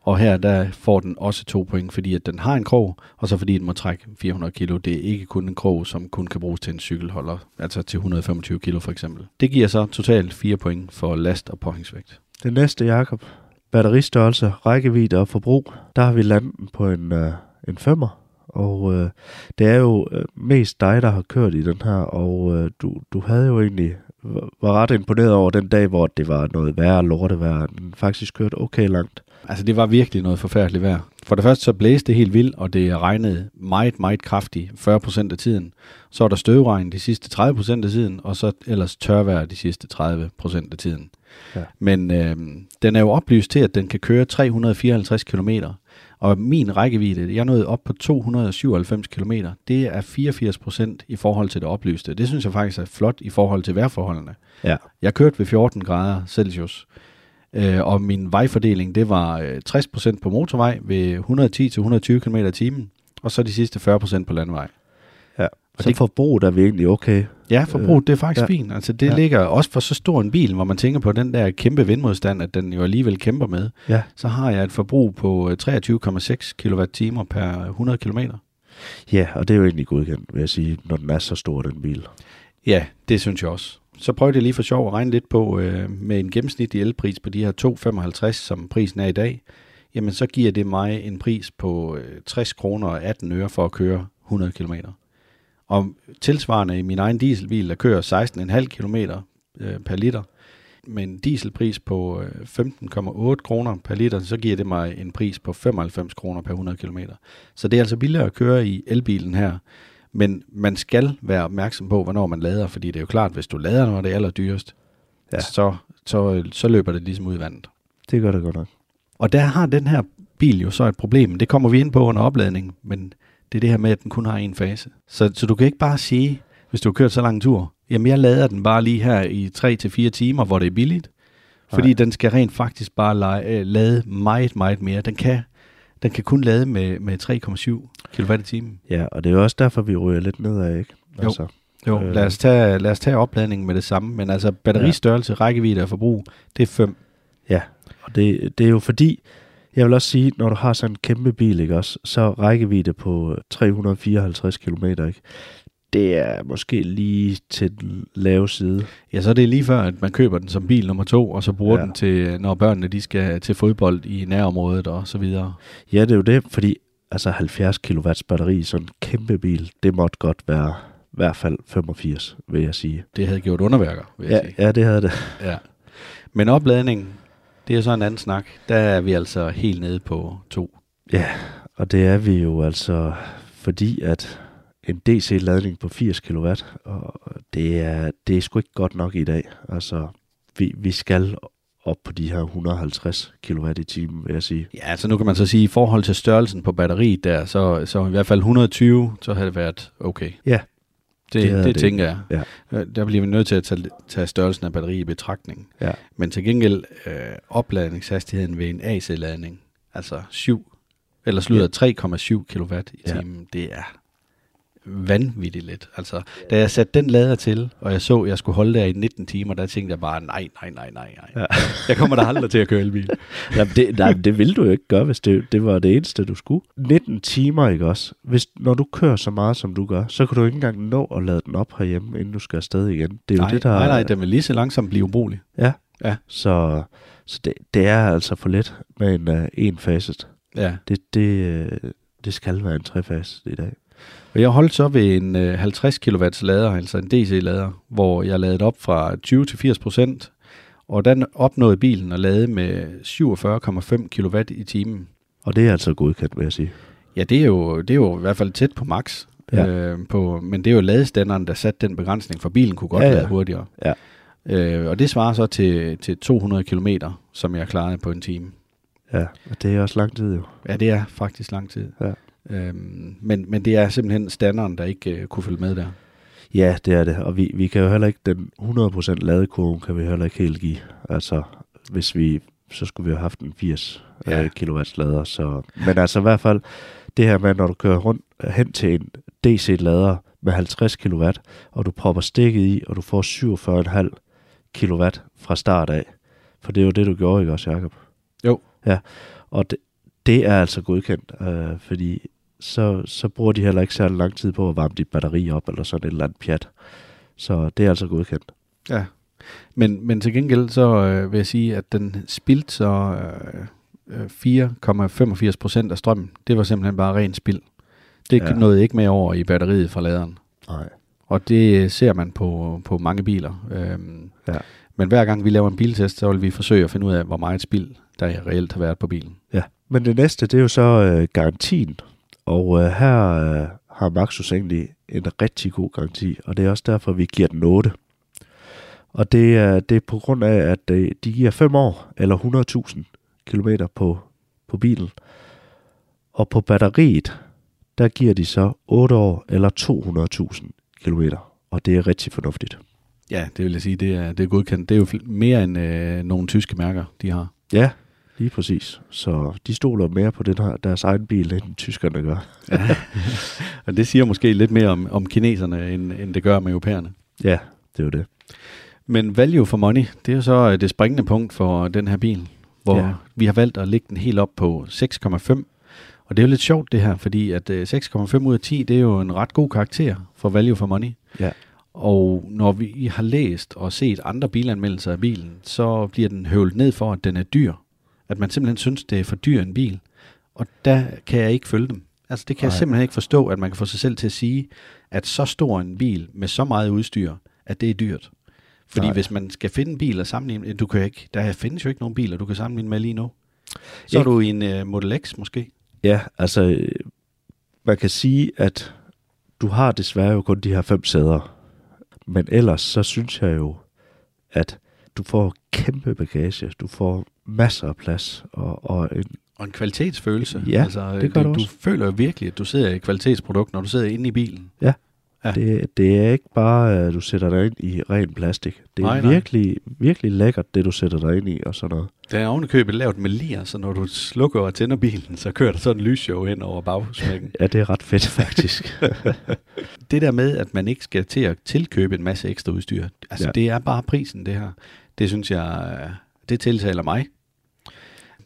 Og her der får den også to point, fordi at den har en krog, og så fordi den må trække 400 kilo. Det er ikke kun en krog, som kun kan bruges til en cykelholder, altså til 125 kilo for eksempel. Det giver så totalt 4 point for last og påhængsvægt. Det næste, Jakob. Batteristørrelse, rækkevidde og forbrug. Der har vi landet på en, øh, en femmer. Og øh, det er jo øh, mest dig, der har kørt i den her, og øh, du, du havde jo egentlig var ret imponeret over den dag, hvor det var noget værre lortevejr. Den faktisk kørt okay langt. Altså det var virkelig noget forfærdeligt vejr. For det første så blæste det helt vildt, og det regnede meget, meget kraftigt 40% af tiden. Så var der støvregn de sidste 30% af tiden, og så ellers tørvejr de sidste 30% af tiden. Ja. Men øh, den er jo oplyst til, at den kan køre 354 km. Og min rækkevidde, jeg nåede op på 297 km. Det er 84 procent i forhold til det oplyste. Det synes jeg faktisk er flot i forhold til vejrforholdene. Ja. Jeg kørte ved 14 grader Celsius, øh, og min vejfordeling, det var øh, 60 procent på motorvej ved 110-120 km i timen, og så de sidste 40 procent på landvej. Og så forbruget er vi egentlig okay. Ja, forbruget det er faktisk ja. ja. fint. Altså det Ja. ja. ligger også for så stor en bil, hvor man tænker på den der kæmpe vindmodstand, at den jo alligevel kæmper med. Ja. Så har jeg et forbrug på øh, 23,6 kWh per 100 km. Ja, og det er jo egentlig godkendt, vil jeg sige, når den er så stor, den bil. Ja, det synes jeg også. Så prøv det lige for sjov at regne lidt på øh, med en gennemsnitlig elpris på de her 2,55, som prisen er i dag. Jamen så giver det mig en pris på øh, 60 kroner og 18 øre for at køre 100 km. Og tilsvarende i min egen dieselbil, der kører 16,5 km øh, per liter, med en dieselpris på øh, 15,8 kroner per liter, så giver det mig en pris på 95 kroner per 100 km. Så det er altså billigere at køre i elbilen her, men man skal være opmærksom på, hvornår man lader, fordi det er jo klart, hvis du lader, når det er allerdyrest, Ja. så, så, så løber det ligesom ud i vandet. Det gør det godt nok. Og der har den her bil jo så et problem. Det kommer vi ind på under opladning, men det er det her med, at den kun har en fase. Så, så du kan ikke bare sige, hvis du har kørt så lang en tur, jamen jeg lader den bare lige her i 3-4 timer, hvor det er billigt. Fordi Nej. den skal rent faktisk bare lade, lade meget, meget mere. Den kan, den kan kun lade med, med 3,7 kW i timen. Ja, og det er jo også derfor, vi ryger lidt nedad, ikke? Altså, Jo, jo øh. lad, os tage, lad os tage opladningen med det samme. Men altså batteristørrelse, ja. rækkevidde og forbrug, det er 5. Ja, og det, det er jo fordi, jeg vil også sige, når du har sådan en kæmpe bil, ikke også, så rækkevidde på 354 km, ikke? Det er måske lige til den lave side. Ja, så er det lige før, at man køber den som bil nummer to, og så bruger Ja. den til, når børnene de skal til fodbold i nærområdet og så videre. Ja, det er jo det, fordi altså 70 kW batteri i sådan en kæmpe bil, det måtte godt være i hvert fald 85, vil jeg sige. Det havde gjort underværker, vil jeg Ja, sige. ja, det havde det. Ja. Men opladning, det er så en anden snak. Der er vi altså helt nede på to. Ja, og det er vi jo altså, fordi at en DC-ladning på 80 kW, og det er, det er sgu ikke godt nok i dag. Altså, vi, vi skal op på de her 150 kW i timen, vil jeg sige. Ja, så nu kan man så sige, i forhold til størrelsen på batteriet der, så, så i hvert fald 120, så havde det været okay. Ja, Det, det det, det tænker jeg. Ja. Øh, Der bliver vi nødt til at tage, tage størrelsen af batteri i betragtning. Ja. Men til gengæld øh, opladningshastigheden ved en AC-ladning, altså 7, eller slutter 3,7 kW i Ja. timen, det er vanvittigt lidt. Altså, da jeg satte den lader til, og jeg så, at jeg skulle holde der i 19 timer, der tænkte jeg bare, nej, nej, nej, nej, nej. Ja. Jeg kommer da aldrig til at køre elbil. Jamen, det, nej, det ville du jo ikke gøre, hvis det, det var det eneste, du skulle. 19 timer, ikke også? Hvis, når du kører så meget, som du gør, så kan du ikke engang nå at lade den op herhjemme, inden du skal afsted igen. Det er jo nej, det, der... nej, nej, den vil lige så langsomt blive ubrugelig. Ja. Ja. Så, så det, det er altså for let med en uh, enfaset. Ja. Det, det, øh, det skal være en trefaset i dag. Og jeg holdt så ved en øh, 50 kW lader, altså en DC-lader, hvor jeg lavede op fra 20 til 80 procent, og den opnåede bilen at lade med 47,5 kW i timen. Og det er altså godkendt, vil jeg sige. Ja, det er jo, det er jo i hvert fald tæt på max. Ja. Øh, på, men det er jo ladestandarden, der satte den begrænsning, for bilen kunne godt ja, ja. lade hurtigere. Ja. Øh, og det svarer så til, til 200 km, som jeg klarede på en time. Ja, og det er også lang tid jo. Ja, det er faktisk lang tid. Ja. Øhm, men, men det er simpelthen standarden, der ikke øh, kunne følge med der. Ja, det er det. Og vi, vi kan jo heller ikke, den 100% ladekurve kan vi heller ikke helt give. Altså, hvis vi, så skulle vi have haft en 80 Ja. ja. kW lader. Så. Men altså i hvert fald, det her med, når du kører rundt hen til en DC-lader med 50 kW, og du propper stikket i, og du får 47,5 kW fra start af. For det er jo det, du gjorde, ikke også, Jacob? Jo. Ja, og det, det er altså godkendt, øh, fordi så, så bruger de heller ikke særlig lang tid på at varme dit batteri op, eller sådan et eller andet pjat. Så det er altså godkendt. Ja. Men, men til gengæld så øh, vil jeg sige, at den spildte så øh, øh, 4,85 procent af strømmen. Det var simpelthen bare ren spild. Det ja. nåede ikke med over i batteriet fra laderen. Nej. Og det ser man på, på mange biler. Øhm, Ja. Men hver gang vi laver en biltest, så vil vi forsøge at finde ud af, hvor meget spild der reelt har været på bilen. Ja. Men det næste, det er jo så øh, garantien. Og øh, her øh, har Maxus egentlig en rigtig god garanti, og det er også derfor, vi giver den 8. Og det er, det er på grund af, at øh, de giver 5 år eller 100.000 km på, på bilen. Og på batteriet, der giver de så 8 år eller 200.000 km. Og det er rigtig fornuftigt. Ja, det vil jeg sige, det er, det er godkendt. Det er jo mere end øh, nogle tyske mærker, de har. Ja, lige præcis. Så de stoler mere på den her, deres egen bil, end tyskerne gør. Og det siger måske lidt mere om, om kineserne, end, end det gør med europæerne. Ja, det er jo det. Men value for money, det er jo så øh, det springende punkt for den her bil, hvor Ja. ja. vi har valgt at lægge den helt op på 6,5. Og det er jo lidt sjovt det her, fordi at øh, 6,5 ud af 10, det er jo en ret god karakter for value for money. Ja. Og når vi har læst og set andre bilanmeldelser af bilen, så bliver den høvlet ned for, at den er dyr. At man simpelthen synes, det er for dyr en bil. Og der kan jeg ikke følge dem. Altså det kan Nej. Jeg simpelthen ikke forstå, at man kan få sig selv til at sige, at så stor en bil med så meget udstyr, at det er dyrt. Fordi Nej. Hvis man skal finde en bil og sammenligne, du kan ikke, der findes jo ikke nogen biler, du kan sammenligne med lige nu. Så er Ikke- du i en uh, Model X måske. Ja, altså, øh, man kan sige, at du har desværre jo kun de her fem sæder. Men ellers så synes jeg jo, at du får kæmpe bagage. Du får masser af plads og, og en Og en kvalitetsfølelse. Ja, altså, det gør du du også. føler virkelig, at du sidder i et kvalitetsprodukt, når du sidder inde i bilen. Ja. Det, det er ikke bare, at du sætter dig ind i ren plastik. Det er Nej, nej, nej. virkelig, virkelig lækkert, det du sætter dig ind i og sådan noget. Det er ovenikøbet lavet med lir, så når du slukker og tænder bilen, så kører der sådan en lysshow hen over bagsmækken. Ja, det er ret fedt faktisk. det der med, at man ikke skal til at tilkøbe en masse ekstra udstyr, altså ja. Ja. det er bare prisen, det her. Det synes jeg, øh, det tiltaler mig.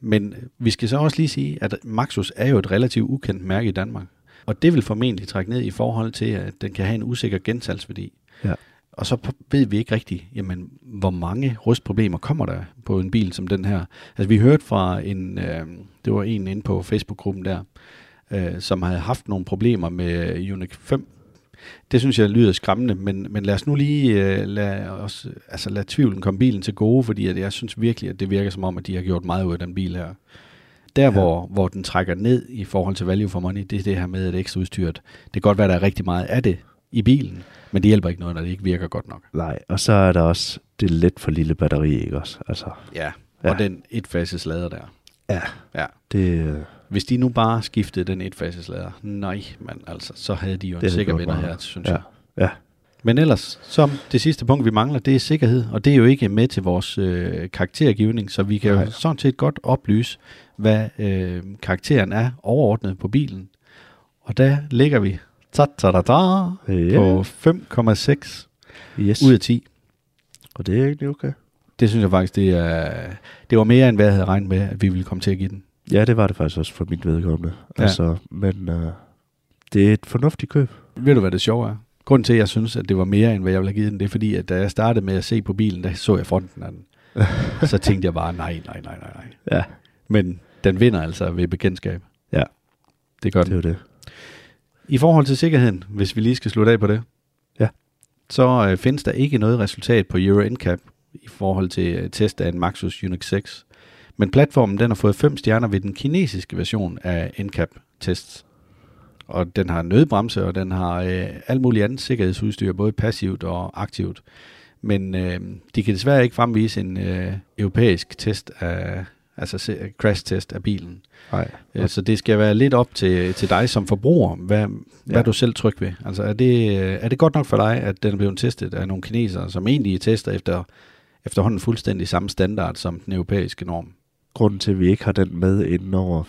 Men vi skal så også lige sige, at Maxus er jo et relativt ukendt mærke i Danmark. Og det vil formentlig trække ned i forhold til, at den kan have en usikker gensalgsværdi. Ja. Og så ved vi ikke rigtigt, jamen, hvor mange rustproblemer kommer der på en bil som den her. Altså vi hørte fra en, øh, det var en inde på Facebook-gruppen der, øh, som havde haft nogle problemer med Unix 5. Det synes jeg lyder skræmmende, men, men lad os nu lige øh, lad, os, altså lad tvivlen komme bilen til gode, fordi at jeg synes virkelig, at det virker som om, at de har gjort meget ud af den bil her. Der, ja. hvor, hvor den trækker ned i forhold til value for money, det er det her med, at ekstra udstyret, det kan godt være, at der er rigtig meget af det i bilen, men det hjælper ikke noget, når det ikke virker godt nok. Nej, og så er der også det lidt for lille batteri, ikke også? Altså, Ja, Ja. og den etfases lader der. ja, Ja. det, øh, Hvis de nu bare skiftede den etfases lader, nej, men altså, så havde de jo en Det havde sikker vinder her, synes ja, jeg. ja. Men ellers, som det sidste punkt, vi mangler, det er sikkerhed, og det er jo ikke med til vores øh, karaktergivning, så vi kan Nej. jo sådan set godt oplyse, hvad øh, karakteren er overordnet på bilen. Og der ligger vi ta ta ta ta Ja. på 5,6 Yes. ud af 10. Og det er egentlig okay. Det synes jeg faktisk, det, er, det var mere, end hvad jeg havde regnet med, at vi ville komme til at give den. Ja, det var det faktisk også for mit vedkommende. Ja. Altså, men øh, det er et fornuftigt køb. Ved du, hvad det sjove er? Grunden til, at jeg synes, at det var mere, end hvad jeg ville have givet den, det er fordi, at da jeg startede med at se på bilen, der så jeg fronten af den. Så tænkte jeg bare, nej, nej, nej, nej, nej. Ja, Men den vinder altså ved bekendtskab. Ja. Det gør det er den. jo det. I forhold til sikkerheden, hvis vi lige skal slutte af på det, Ja. så øh, findes der ikke noget resultat på Euro NCAP i forhold til øh, test af en Maxus Unix 6. Men platformen den har fået 5 stjerner ved den kinesiske version af NCAP tests. Og den har nødbremse, og den har øh, alt muligt andet sikkerhedsudstyr, både passivt og aktivt. Men øh, de kan desværre ikke fremvise en øh, europæisk test af, altså se- crash test af bilen. Nej. Øh, Så det skal være lidt op til, til dig som forbruger, hvad, ja. hvad du selv tryg ved. Altså er det, øh, er det godt nok for dig, at den er blevet testet af nogle kinesere, som egentlig tester efter efterhånden fuldstændig samme standard som den europæiske norm? Grunden til, at vi ikke har den med indenover,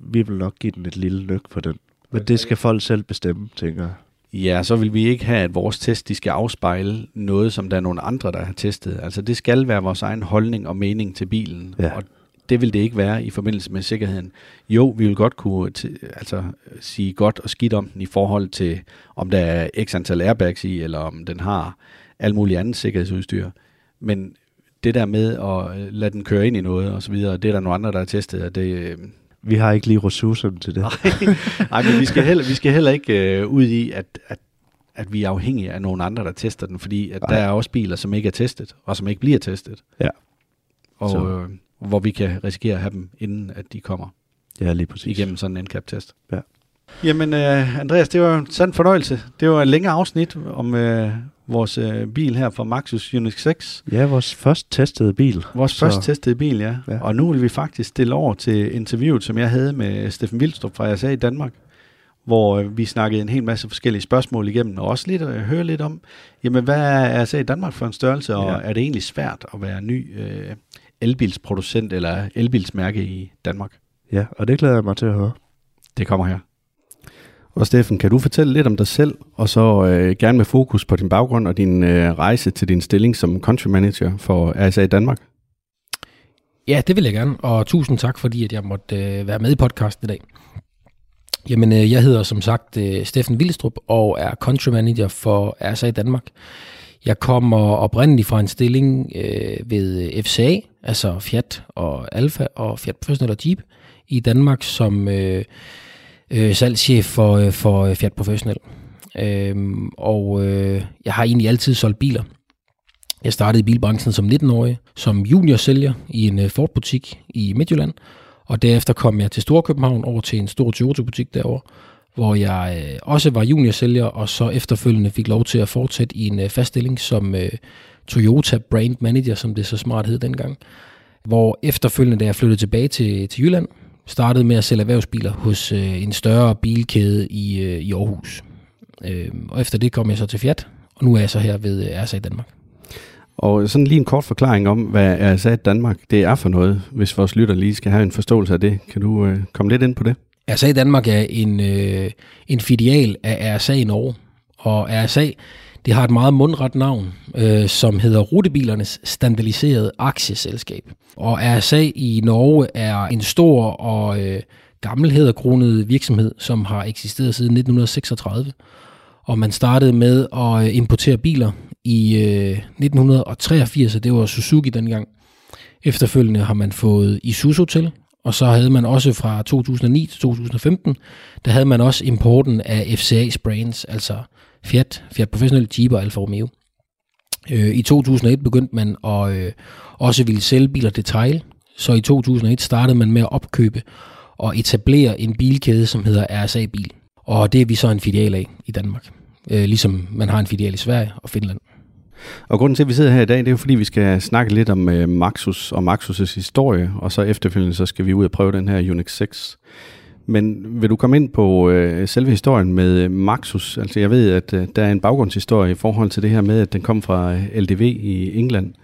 vi vil nok give den et lille nyk for den. Men det skal folk selv bestemme, tænker jeg. Ja, så vil vi ikke have, at vores test de skal afspejle noget, som der er nogle andre, der har testet. Altså det skal være vores egen holdning og mening til bilen. Ja. Og det vil det ikke være i forbindelse med sikkerheden. Jo, vi vil godt kunne altså, sige godt og skidt om den i forhold til, om der er x antal airbags i, eller om den har alt muligt andet sikkerhedsudstyr. Men det der med at øh, lade den køre ind i noget og så videre, det er der nogle andre, der har testet, og det, øh, Vi har ikke lige ressourcerne til det. Nej, men vi skal heller, vi skal heller ikke øh, ud i, at, at, at vi er afhængige af nogle andre, der tester den, fordi at der er også biler, som ikke er testet, og som ikke bliver testet. Ja. Og Så. øh, hvor vi kan risikere at have dem, inden at de kommer Ja, lige præcis. igennem sådan en NCAP-test. Ja. Jamen, øh, Andreas, det var en sand fornøjelse. Det var et længere afsnit om øh, vores øh, bil her fra Maxus Unix 6. Ja, vores først testede bil. Vores Så- første testede bil, ja. ja. Og nu vil vi faktisk stille over til interviewet, som jeg havde med Steffen Vildstrup fra RSA i Danmark, hvor øh, vi snakkede en hel masse forskellige spørgsmål igennem, og også lidt at høre lidt om, jamen hvad er RSA i Danmark for en størrelse, og Ja. er det egentlig svært at være ny øh, elbilsproducent eller elbilsmærke i Danmark? Ja, og det glæder jeg mig til at høre. Det kommer her. Og Steffen, kan du fortælle lidt om dig selv, og så øh, gerne med fokus på din baggrund og din øh, rejse til din stilling som country manager for RSA i Danmark? Ja, det vil jeg gerne, og tusind tak, fordi at jeg måtte øh, være med i podcasten i dag. Jamen, øh, jeg hedder som sagt øh, Steffen Vildstrup og er country manager for RSA i Danmark. Jeg kommer oprindeligt fra en stilling øh, ved øh, FCA, altså Fiat og Alfa og Fiat Professional og Jeep i Danmark som øh, øh, salgschef for, øh, for øh, Fiat Professional. Øhm, og øh, jeg har egentlig altid solgt biler. Jeg startede i bilbranchen som 19-årig, som juniorsælger i en øh, Ford-butik i Midtjylland, og derefter kom jeg til Storkøbenhavn over til en stor Toyota-butik derovre, hvor jeg øh, også var juniorsælger, og så efterfølgende fik lov til at fortsætte i en øh, fast stilling som øh, Toyota Brand Manager, som det så smart hed dengang. Hvor efterfølgende, da jeg flyttede tilbage til, til Jylland, startede med at sælge erhvervsbiler hos øh, en større bilkæde i, øh, i Aarhus. Øh, og efter det kom jeg så til Fiat, og nu er jeg så her ved øh, RSA Danmark. Og sådan lige en kort forklaring om, hvad RSA Danmark det er for noget, hvis vores lytter lige skal have en forståelse af det. Kan du øh, komme lidt ind på det? RSA Danmark er en, øh, en filial af RSA i Norge, og RSA det har et meget mundret navn, øh, som hedder Rutebilernes Standardiserede Aktieselskab. Og RSA i Norge er en stor og øh, gammel kronet virksomhed, som har eksisteret siden 1936. Og man startede med at øh, importere biler i øh, 1983, og det var Suzuki dengang. Efterfølgende har man fået Isuzu til, og så havde man også fra 2009 til 2015, der havde man også importen af FCA's brands, altså Fiat, Fiat Professional, Jeep og Alfa Romeo. Øh, I 2001 begyndte man at øh, også ville sælge biler detail, så i 2001 startede man med at opkøbe og etablere en bilkæde, som hedder RSA Bil. Og det er vi så en filial af i Danmark, øh, ligesom man har en filial i Sverige og Finland. Og grunden til, at vi sidder her i dag, det er jo fordi, vi skal snakke lidt om øh, Maxus og Maxus' historie, og så efterfølgende så skal vi ud og prøve den her Unix 6. Men vil du komme ind på øh, selve historien med øh, Maxus? Altså jeg ved, at øh, der er en baggrundshistorie i forhold til det her med, at den kom fra øh, LDV i England.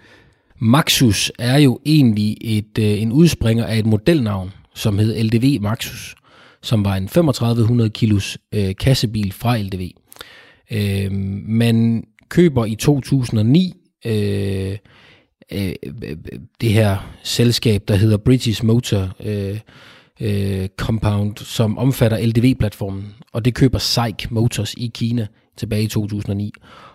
Maxus er jo egentlig et, øh, en udspringer af et modelnavn, som hed LDV Maxus, som var en 3500 kilos øh, kassebil fra LDV. Øh, man køber i 2009 øh, øh, øh, det her selskab, der hedder British Motor øh, øh, Compound, som omfatter LDV-platformen, og det køber SAIC Motors i Kina tilbage i 2009.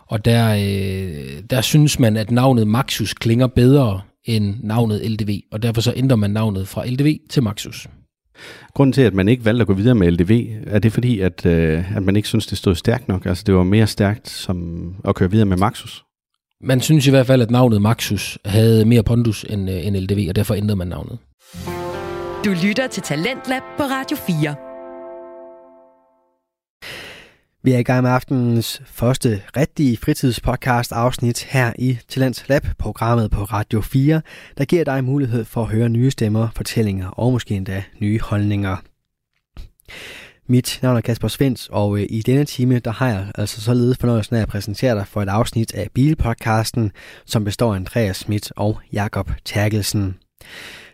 Og der, øh, der synes man, at navnet Maxus klinger bedre end navnet LDV, og derfor så ændrer man navnet fra LDV til Maxus. Grunden til, at man ikke valgte at gå videre med LDV, er det fordi, at, øh, at man ikke synes, det stod stærkt nok? Altså det var mere stærkt som at køre videre med Maxus? Man synes i hvert fald, at navnet Maxus havde mere pondus end, øh, end LDV, og derfor ændrede man navnet. Du lytter til Talentlab på Radio 4. Vi er i gang med aftenens første rigtige fritidspodcast afsnit her i Talents Lab, programmet på Radio 4, der giver dig mulighed for at høre nye stemmer, fortællinger og måske endda nye holdninger. Mit navn er Kasper Svens, og øh, i denne time, der har jeg altså således fornøjelsen af at præsentere dig for et afsnit af Bilpodcasten, som består af Andreas Schmidt og Jakob Terkelsen.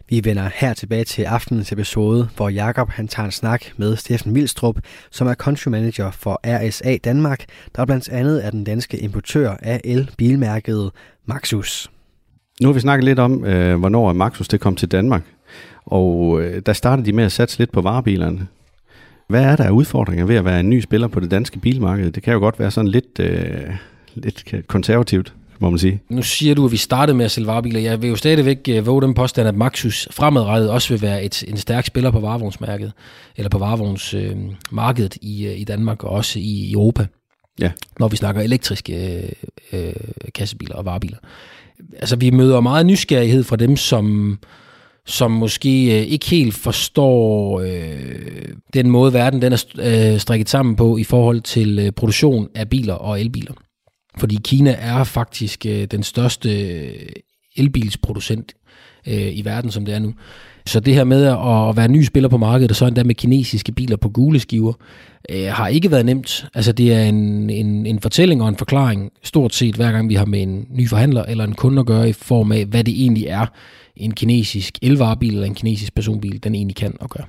Vi vender her tilbage til aftenens episode, hvor Jakob han tager en snak med Steffen Vilstrup, som er country manager for RSA Danmark, der blandt andet er den danske importør af el-bilmærket Maxus. Nu har vi snakket lidt om, øh, hvornår Maxus det kom til Danmark, og øh, der startede de med at satse lidt på varebilerne. Hvad er der af udfordringer ved at være en ny spiller på det danske bilmarked? Det kan jo godt være sådan lidt, øh, lidt konservativt må man sige. Nu siger du, at vi startede med at sælge varebiler. Jeg vil jo stadigvæk uh, våge den påstand, at Maxus fremadrettet også vil være et, en stærk spiller på varevognsmærket, eller på varevognsmarkedet øh, i, uh, i Danmark og også i Europa. Ja. Når vi snakker elektriske uh, uh, kassebiler og varebiler. Altså, vi møder meget nysgerrighed fra dem, som som måske øh, ikke helt forstår øh, den måde, verden den er øh, strikket sammen på i forhold til øh, produktion af biler og elbiler. Fordi Kina er faktisk øh, den største øh, elbilsproducent øh, i verden, som det er nu. Så det her med at være ny spiller på markedet, og så endda med kinesiske biler på gule skiver, øh, har ikke været nemt. Altså det er en, en, en fortælling og en forklaring, stort set hver gang vi har med en ny forhandler eller en kunde at gøre, i form af, hvad det egentlig er, en kinesisk elvarebil eller en kinesisk personbil, den egentlig kan at gøre.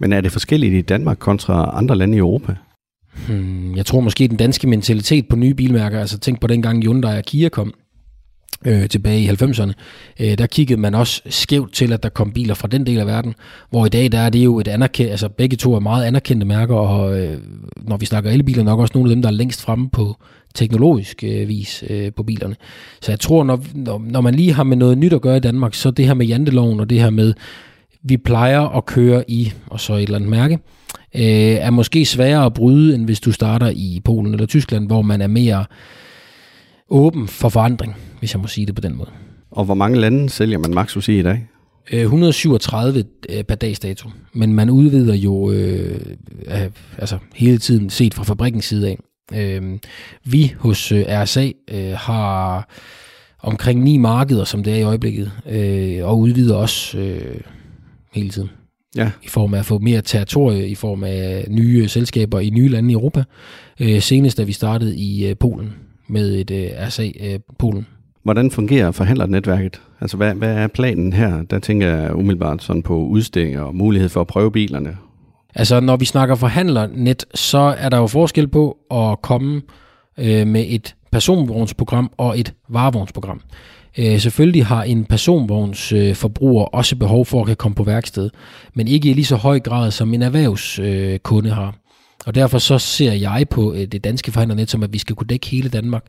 Men er det forskelligt i Danmark kontra andre lande i Europa? Hmm, jeg tror måske den danske mentalitet på nye bilmærker, altså tænk på dengang Hyundai og Kia kom, øh, tilbage i 90'erne, øh, der kiggede man også skævt til, at der kom biler fra den del af verden, hvor i dag der er det jo et anerkendt, altså begge to er meget anerkendte mærker, og øh, når vi snakker elbiler, nok også nogle af dem, der er længst fremme på teknologisk øh, vis øh, på bilerne. Så jeg tror, når, når, når man lige har med noget nyt at gøre i Danmark, så det her med janteloven og det her med, vi plejer at køre i, og så et eller andet mærke, øh, er måske sværere at bryde, end hvis du starter i Polen eller Tyskland, hvor man er mere åben for forandring, hvis jeg må sige det på den måde. Og hvor mange lande sælger man Maxus i i dag? Øh, 137 øh, per dags dato, men man udvider jo øh, øh, altså hele tiden set fra fabrikkens side af. Øh, vi hos øh, RSA øh, har omkring ni markeder, som det er i øjeblikket, øh, og udvider også øh, hele tiden. Ja. I form af at få mere territorie, i form af nye selskaber i nye lande i Europa. Øh, senest da vi startede i øh, Polen med et øh, RSA øh, Polen. Hvordan fungerer forhandlernetværket? Altså, hvad, hvad er planen her? Der tænker jeg umiddelbart sådan på udstillinger og mulighed for at prøve bilerne. Altså, når vi snakker forhandlernet, så er der jo forskel på at komme øh, med et personvognsprogram og et varevognsprogram. Øh, selvfølgelig har en personvognsforbruger øh, forbruger også behov for at kan komme på værksted, men ikke i lige så høj grad som en erhvervskunde øh, har. Og derfor så ser jeg på øh, det danske forhandlernet som, at vi skal kunne dække hele Danmark,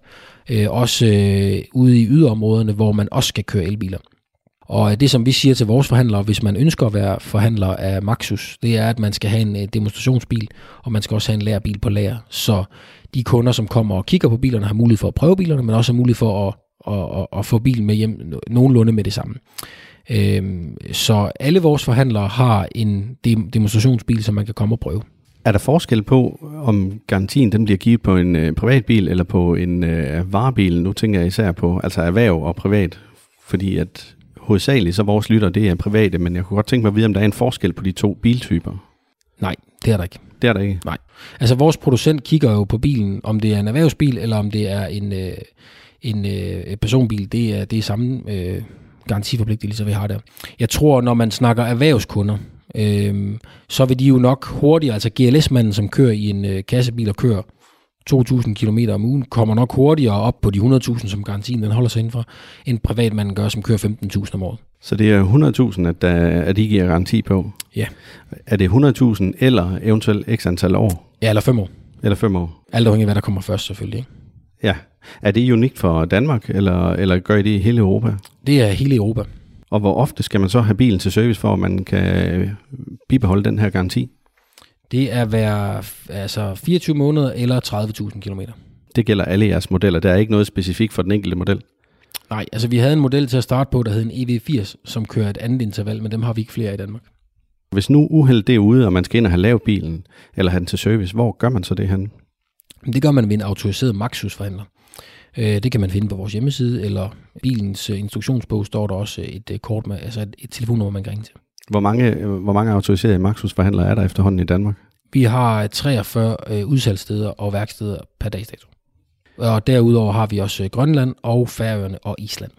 øh, også øh, ude i yderområderne, hvor man også skal køre elbiler. Og øh, det, som vi siger til vores forhandlere, hvis man ønsker at være forhandler af Maxus, det er, at man skal have en øh, demonstrationsbil, og man skal også have en lærerbil på lager. Så de kunder, som kommer og kigger på bilerne, har mulighed for at prøve bilerne, men også har mulighed for at, at, at, at få bilen med hjem nogenlunde med det samme. Øhm, så alle vores forhandlere har en demonstrationsbil, som man kan komme og prøve. Er der forskel på, om garantien den bliver givet på en øh, privatbil eller på en øh, varebil? Nu tænker jeg især på altså erhverv og privat, fordi at hovedsageligt så vores lytter, det er private, men jeg kunne godt tænke mig at vide, om der er en forskel på de to biltyper. Nej, det er der ikke. Det er der ikke? Nej. Altså vores producent kigger jo på bilen, om det er en erhvervsbil, eller om det er en, øh, en øh, personbil. Det er, det er samme øh, garantiforpligtelse, vi har der. Jeg tror, når man snakker erhvervskunder, øh, så vil de jo nok hurtigere, altså GLS-manden, som kører i en øh, kassebil og kører 2.000 km om ugen, kommer nok hurtigere op på de 100.000, som garantien den holder sig indenfor, end privatmanden gør, som kører 15.000 om året. Så det er 100.000, at, der, at I giver garanti på? Ja. Er det 100.000 eller eventuelt x antal år? Ja, eller 5 år. Eller 5 år? Alt afhængig af, hvad der kommer først selvfølgelig. Ikke? Ja. Er det unikt for Danmark, eller, eller gør I det i hele Europa? Det er hele Europa. Og hvor ofte skal man så have bilen til service, for at man kan bibeholde den her garanti? Det er hver altså 24 måneder eller 30.000 km. Det gælder alle jeres modeller. Der er ikke noget specifikt for den enkelte model? Nej, altså vi havde en model til at starte på, der hed en EV80, som kører et andet interval, men dem har vi ikke flere i Danmark. Hvis nu uheld det er ude, og man skal ind og have lavet bilen, eller have den til service, hvor gør man så det hen? Det gør man ved en autoriseret Maxus-forhandler. Øh, det kan man finde på vores hjemmeside, eller bilens øh, instruktionsbog står der også et øh, kort med, altså et, et telefonnummer, man kan ringe til. Hvor mange, hvor mange autoriserede Maxus-forhandlere er der efterhånden i Danmark? Vi har 43 øh, udsalgssteder og værksteder per dagsdato. Og derudover har vi også Grønland og Færøerne og Island.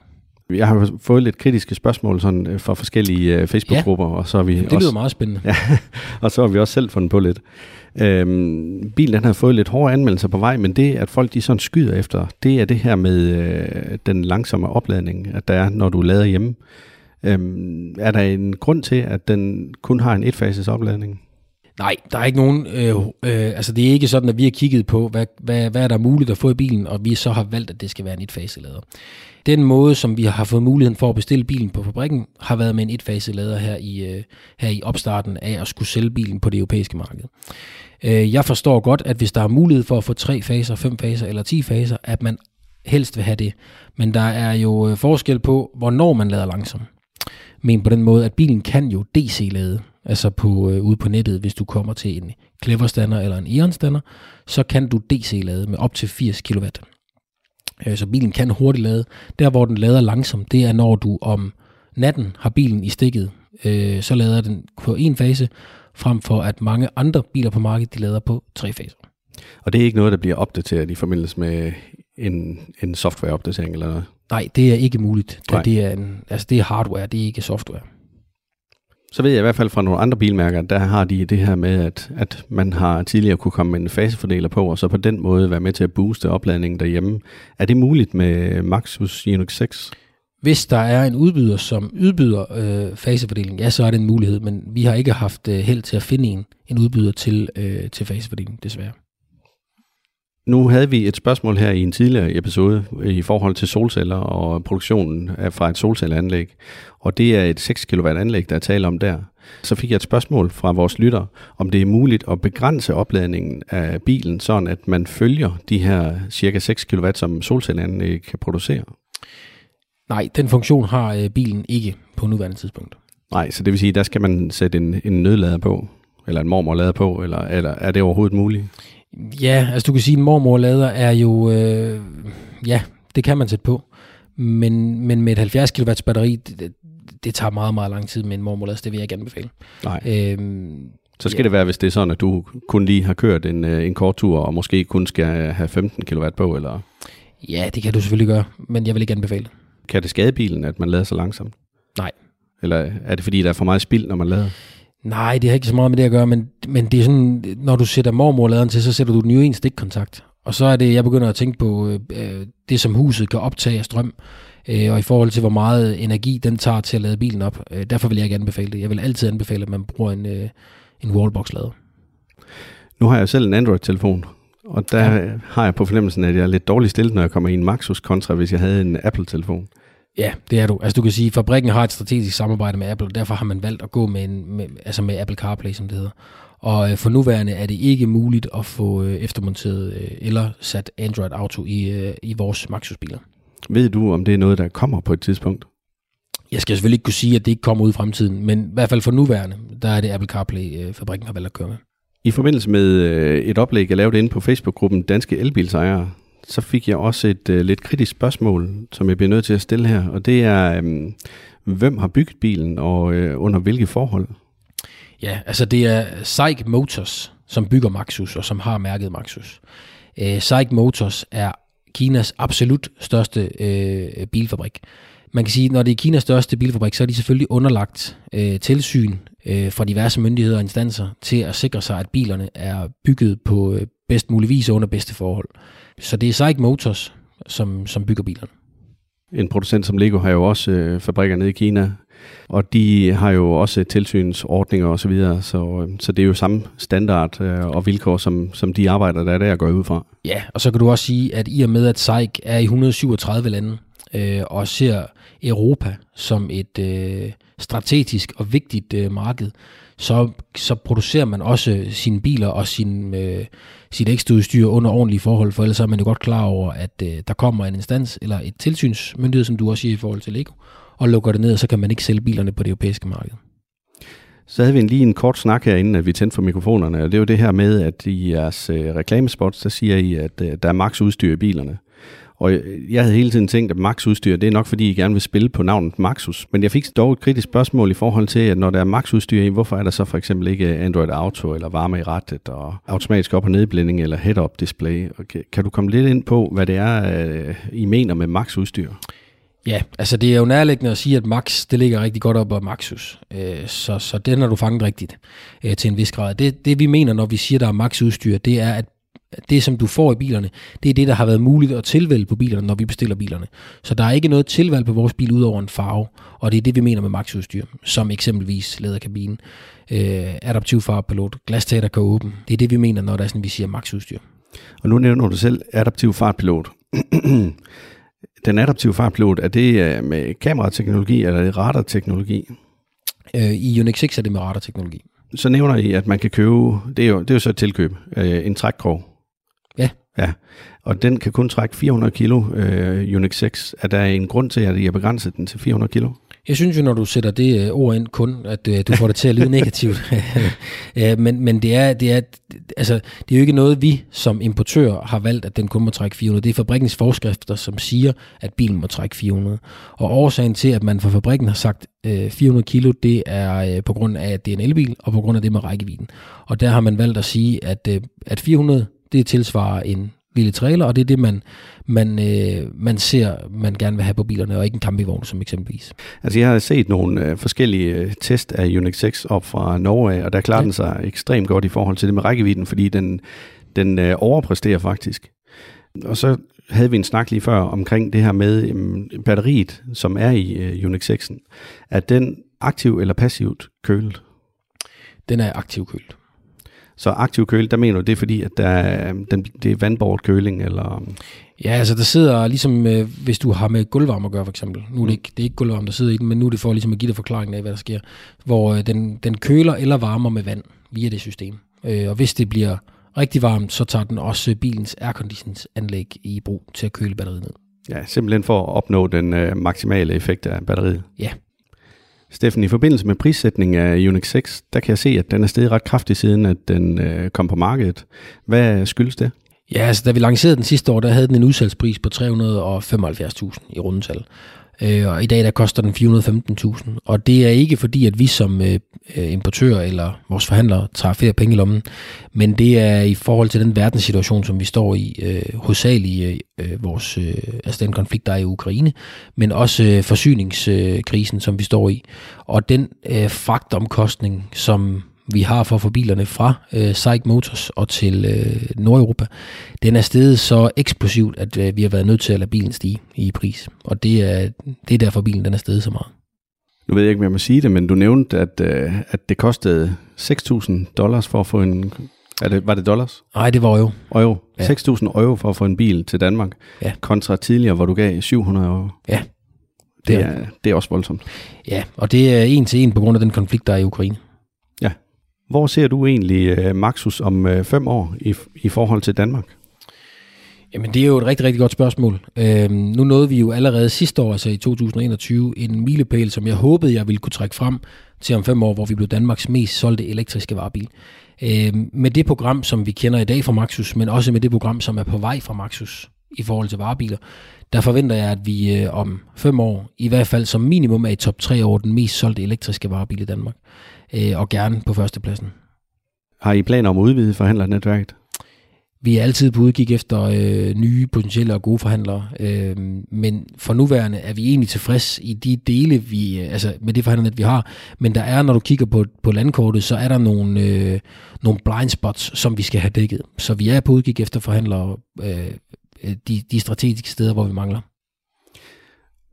Jeg har fået lidt kritiske spørgsmål sådan, fra forskellige Facebook-grupper. Ja, og så har vi det også, lyder meget spændende. Ja, og så har vi også selv fundet på lidt. Øhm, bilen den har fået lidt hårde anmeldelser på vej, men det, at folk de sådan skyder efter, det er det her med øh, den langsomme opladning, at der er, når du lader hjemme. Øhm, er der en grund til, at den kun har en etfases opladning? Nej, der er ikke nogen, øh, øh, altså det er ikke sådan, at vi har kigget på, hvad, hvad, hvad er der muligt at få i bilen, og vi så har valgt, at det skal være en etfaselader. Den måde, som vi har fået muligheden for at bestille bilen på fabrikken, har været med en etfaselader her i, øh, her i opstarten af at skulle sælge bilen på det europæiske marked. Øh, jeg forstår godt, at hvis der er mulighed for at få tre faser, fem faser eller ti faser, at man helst vil have det. Men der er jo øh, forskel på, hvornår man lader langsomt. Men på den måde, at bilen kan jo DC-lade, altså på, øh, ude på nettet, hvis du kommer til en Clever-stander eller en Eon-stander, så kan du DC-lade med op til 80 kW. Øh, så bilen kan hurtigt lade. Der, hvor den lader langsomt, det er, når du om natten har bilen i stikket, øh, så lader den på en fase, frem for at mange andre biler på markedet, de lader på tre faser. Og det er ikke noget, der bliver opdateret i forbindelse med en, en softwareopdatering eller noget? Nej, det er ikke muligt. Det, det, er en, altså det er hardware, det er ikke software. Så ved jeg i hvert fald fra nogle andre bilmærker, der har de det her med, at, at man har tidligere kunne komme med en fasefordeler på, og så på den måde være med til at booste opladningen derhjemme. Er det muligt med Maxus Unix 6? Hvis der er en udbyder, som udbyder øh, fasefordeling, ja, så er det en mulighed, men vi har ikke haft øh, held til at finde en, en udbyder til, øh, til fasefordeling, desværre. Nu havde vi et spørgsmål her i en tidligere episode i forhold til solceller og produktionen fra et solcelleanlæg. Og det er et 6 kW anlæg, der er tale om der. Så fik jeg et spørgsmål fra vores lytter, om det er muligt at begrænse opladningen af bilen, sådan at man følger de her cirka 6 kW, som solcelleanlæg kan producere. Nej, den funktion har øh, bilen ikke på nuværende tidspunkt. Nej, så det vil sige, der skal man sætte en, en nødlader på, eller en mormorlader på, eller, eller er det overhovedet muligt? Ja, altså du kan sige, at en mormorlader er jo, øh, ja, det kan man sætte på. Men, men med et 70 kW batteri, det, det tager meget, meget lang tid med en mormorlader, så det vil jeg ikke anbefale. Nej. Øhm, Så skal ja. det være, hvis det er sådan, at du kun lige har kørt en, øh, en kort tur, og måske kun skal have 15 kW på, eller ja, det kan du selvfølgelig gøre, men jeg vil ikke anbefale kan det skade bilen, at man lader så langsomt? Nej. Eller er det fordi, der er for meget spild, når man lader? Nej, det har ikke så meget med det at gøre, men, men det er sådan, når du sætter mormorladeren til, så sætter du den jo i en stikkontakt. Og så er det, jeg begynder at tænke på øh, det, som huset kan optage af strøm, øh, og i forhold til, hvor meget energi den tager til at lade bilen op. Øh, derfor vil jeg ikke anbefale det. Jeg vil altid anbefale, at man bruger en, øh, en wallbox-lader. Nu har jeg selv en Android-telefon, og der Ja. har jeg på fornemmelsen, at jeg er lidt dårligt stillet, når jeg kommer i en Maxus, kontra hvis jeg havde en Apple-telefon. Ja, det er du. Altså du kan sige, at fabrikken har et strategisk samarbejde med Apple, og derfor har man valgt at gå med, en, med, altså med Apple CarPlay, som det hedder. Og øh, for nuværende er det ikke muligt at få øh, eftermonteret øh, eller sat Android Auto i, øh, i vores Maxus-biler. Ved du, om det er noget, der kommer på et tidspunkt? Jeg skal selvfølgelig ikke kunne sige, at det ikke kommer ud i fremtiden, men i hvert fald for nuværende, der er det Apple CarPlay, øh, fabrikken har valgt at køre med. I forbindelse med øh, et oplæg, jeg lavede inde på Facebook-gruppen Danske Elbilsejere, så fik jeg også et øh, lidt kritisk spørgsmål, som jeg bliver nødt til at stille her, og det er, øh, hvem har bygget bilen, og øh, under hvilke forhold? Ja, altså det er SAIC Motors, som bygger Maxus, og som har mærket Maxus. Øh, SAIC Motors er Kinas absolut største øh, bilfabrik. Man kan sige, når det er Kinas største bilfabrik, så er de selvfølgelig underlagt øh, tilsyn øh, fra diverse myndigheder og instanser til at sikre sig, at bilerne er bygget på øh, bedst mulig vis og under bedste forhold. Så det er SAIC Motors, som, som bygger bilerne. En producent som Lego har jo også øh, fabrikker nede i Kina, og de har jo også tilsynsordninger og så videre, så, øh, så det er jo samme standard øh, og vilkår, som, som de arbejder, der er der går ud fra. Ja, og så kan du også sige, at i og med, at SAIC er i 137 lande, øh, og ser Europa som et øh, strategisk og vigtigt øh, marked, så, så producerer man også sine biler og sin, øh, sit ekstraudstyr under ordentlige forhold, for ellers er man jo godt klar over, at øh, der kommer en instans eller et tilsynsmyndighed, som du også siger i forhold til Lego, og lukker det ned, og så kan man ikke sælge bilerne på det europæiske marked. Så havde vi en, lige en kort snak herinde, at vi tændte for mikrofonerne, og det er jo det her med, at i jeres øh, reklamespots, der siger I, at øh, der er max udstyr i bilerne. Og jeg- havde hele tiden tænkt, at max udstyr, det er nok fordi, I gerne vil spille på navnet Maxus. Men jeg fik dog et kritisk spørgsmål i forhold til, at når der er max udstyr i, hvorfor er der så for eksempel ikke Android Auto, eller varme i rettet, og automatisk op- og nedblænding, eller head-up display. Okay. Kan du komme lidt ind på, hvad det er, øh, I mener med max udstyr? Ja, altså det er jo nærliggende at sige, at Max, det ligger rigtig godt op af Maxus. Øh, så, så den har du fanget rigtigt øh, til en vis grad. Det, det vi mener, når vi siger, der er Max udstyr, det er, at det, som du får i bilerne, det er det, der har været muligt at tilvælge på bilerne, når vi bestiller bilerne. Så der er ikke noget tilvalg på vores bil ud over en farve, og det er det, vi mener med Max-udstyr, som eksempelvis læderkabine, øh, adaptiv fartpilot, glastager, der kan åbne. Det er det, vi mener, når der er sådan, vi siger Max-udstyr. Og nu nævner du selv adaptiv fartpilot. Den adaptive fartpilot, er det øh, med kamerateknologi, eller er det radarteknologi? Øh, I Unix 6 er det med radarteknologi. Så nævner I, at man kan købe, det er jo, det er jo så et tilkøb, øh, en trækkrog. Ja. Og den kan kun trække 400 kilo øh, Unix 6. Er der en grund til, at I har begrænset den til 400 kilo? Jeg synes jo, når du sætter det øh, ord ind kun, at øh, du får det til at lyde negativt. Øh, men men det, er, det, er, altså, det er jo ikke noget, vi som importør har valgt, at den kun må trække 400. Det er fabrikkens forskrifter, som siger, at bilen må trække 400. Og årsagen til, at man fra fabrikken har sagt øh, 400 kilo, det er øh, på grund af, at det er en elbil, og på grund af det med rækkevidden. Og der har man valgt at sige, at, øh, at 400, det tilsvarer en lille trailer, og det er det, man, man, øh, man ser, man gerne vil have på bilerne, og ikke en campingvogn som eksempelvis. Altså jeg har set nogle øh, forskellige øh, test af Unix 6 op fra Norge, og der klarer Ja. den sig ekstremt godt i forhold til det med rækkevidden, fordi den, den øh, overpræsterer faktisk. Og så havde vi en snak lige før omkring det her med øhm, batteriet, som er i øh, Unix 6'en. Er den aktiv eller passivt kølet? Den er aktiv kølt. Så aktiv køl, der mener du, det er fordi, at der er, den, det er vandbåret køling, eller... Ja, altså der sidder ligesom, øh, hvis du har med gulvvarme at gøre for eksempel. Nu er Mm. det ikke, det er ikke gulvvarme, der sidder i den, men nu er det for ligesom at give dig forklaringen af, hvad der sker. Hvor øh, den, den køler eller varmer med vand via det system. Øh, og hvis det bliver rigtig varmt, så tager den også bilens airconditionsanlæg i brug til at køle batteriet ned. Ja, simpelthen for at opnå den øh, maksimale effekt af batteriet. Ja. Steffen, i forbindelse med prissætningen af Unix 6, der kan jeg se, at den er steget ret kraftigt siden, at den øh, kom på markedet. Hvad skyldes det? Ja, altså da vi lancerede den sidste år, der havde den en udsalgspris på 375.000 i rundetal. Øh, og i dag der koster den 415.000. Og det er ikke fordi, at vi som øh, øh importør eller vores forhandlere tager flere penge i lommen, men det er i forhold til den verdenssituation, som vi står i, øh, hovedsageligt øh, øh vores, øh, altså den konflikt, der er i Ukraine, men også øh, forsyningskrisen, øh, som vi står i. Og den øh, fragtomkostning, som vi har for at få bilerne fra øh, Seik Motors og til øh, Nordeuropa, den er steget så eksplosivt, at øh, vi har været nødt til at lade bilen stige i pris. Og det er, det er derfor, bilen den er steget så meget. Nu ved jeg ikke, om jeg må sige det, men du nævnte, at, øh, at det kostede 6.000 dollars for at få en... Er det, var det dollars? Nej, det var euro. Euro. Ja. 6.000 euro for at få en bil til Danmark, Ja. kontra tidligere, hvor du gav 700 euro. Ja, Det det er- er, det er også voldsomt. ja, og det er en til en på grund af den konflikt, der er i Ukraine. Hvor ser du egentlig øh, Maxus om uh, fem år i, i forhold til Danmark? Jamen, det er jo et rigtig, rigtig godt spørgsmål. Øhm, nu nåede vi jo allerede sidste år, altså i 2021, en milepæl, som jeg håbede, jeg ville kunne trække frem til om fem år, hvor vi blev Danmarks mest solgte elektriske varebil. Øhm, med det program, som vi kender i dag fra Maxus, men også med det program, som er på vej fra Maxus i forhold til varebiler, der forventer jeg, at vi øh, om fem år, i hvert fald som minimum, er i top 3 over den mest solgte elektriske varebil i Danmark. Øh, og gerne på førstepladsen. Har I planer om at udvide forhandlernetværket? Vi er altid på udkig efter øh, nye potentielle og gode forhandlere, øh, men for nuværende er vi egentlig tilfreds i de dele, vi, øh, altså med det forhandlernet, vi har. Men der er, når du kigger på, på landkortet, så er der nogle, øh, nogle blind spots, som vi skal have dækket. Så vi er på udkig efter forhandlere øh, øh, de, de strategiske steder, hvor vi mangler.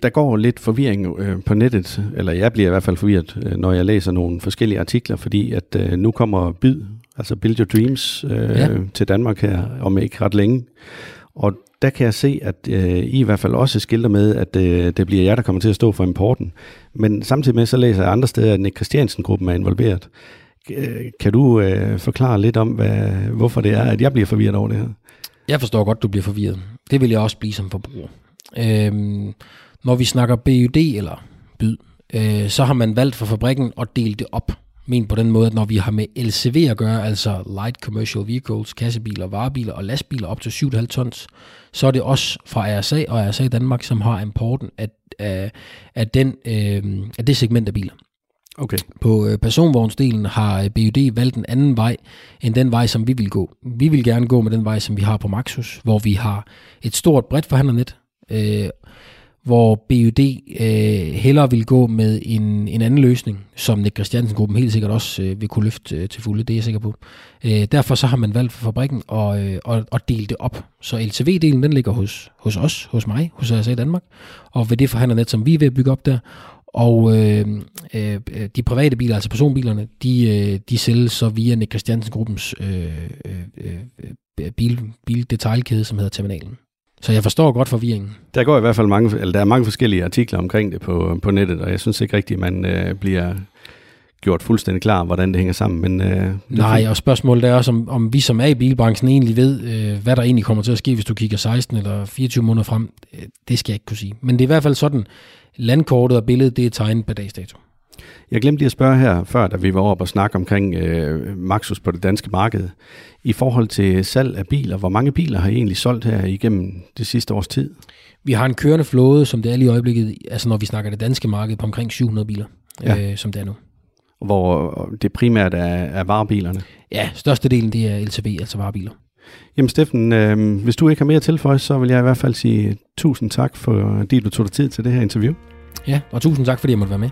Der går lidt forvirring øh, på nettet, eller jeg bliver i hvert fald forvirret, øh, når jeg læser nogle forskellige artikler, fordi at øh, nu kommer Byd, altså Build Your Dreams, øh, ja. til Danmark her om ikke ret længe. Og der kan jeg se, at øh, I i hvert fald også skilter med, at øh, det bliver jer, der kommer til at stå for importen. Men samtidig med, så læser jeg andre steder, at Nick Christiansen-gruppen er involveret. Øh, Kan du øh, forklare lidt om, hvad, hvorfor det er, at jeg bliver forvirret over det her? Jeg forstår godt, du bliver forvirret. Det vil jeg også blive som forbruger. Øhm, når vi snakker BUD eller byd, øh, så har man valgt for fabrikken at dele det op. Men på den måde, at når vi har med LCV at gøre, altså Light Commercial Vehicles, kassebiler, varebiler og lastbiler op til 7,5 tons, så er det os fra RSA og RSA Danmark, som har importen af, af, af, den, øh, af det segment af biler. Okay. På øh, personvognsdelen har BUD valgt en anden vej end den vej, som vi vil gå. Vi vil gerne gå med den vej, som vi har på Maxus, hvor vi har et stort bredt forhandlernet, øh, hvor BUD øh, hellere vil gå med en, en anden løsning, som Nick Christiansen-gruppen helt sikkert også øh, vil kunne løfte øh, til fulde, det er jeg sikker på. Øh, derfor så har man valgt for fabrikken at, øh, at, at dele det op. Så LTV-delen, den ligger hos, hos os, hos mig, hos RSA Danmark, og ved det forhandlernet, som vi er ved at bygge op der, og øh, øh, de private biler, altså personbilerne, de, øh, de sælges så via Nick Christiansen-gruppens øh, øh, øh, øh bil, bildetailkæde, som hedder Terminalen. Så jeg forstår godt forvirringen. Der går i hvert fald mange, eller der er mange forskellige artikler omkring det på, på nettet, og jeg synes ikke rigtigt, at man øh, bliver gjort fuldstændig klar, hvordan det hænger sammen. Men, øh, Nej, og spørgsmålet er også, om, om vi som er i bilbranchen egentlig ved, øh, hvad der egentlig kommer til at ske, hvis du kigger 16 eller 24 måneder frem. Øh, Det skal jeg ikke kunne sige. Men det er i hvert fald sådan, landkortet og billedet, det er tegnet på dags dato. Jeg glemte lige at spørge her før, da vi var oppe og snakke omkring øh, Maxus på det danske marked. I forhold til salg af biler, hvor mange biler har I egentlig solgt her igennem det sidste års tid? Vi har en kørende flåde, som det er lige i øjeblikket, altså når vi snakker det danske marked, på omkring 700 biler, Ja. øh, som det er nu. Hvor det primært er, er varebilerne. Ja, størstedelen det er LTV, altså varebiler. Jamen Steffen, øh, hvis du ikke har mere at tilføje, så vil jeg i hvert fald sige tusind tak, fordi du tog dig tid til det her interview. Ja, og tusind tak, fordi jeg måtte være med.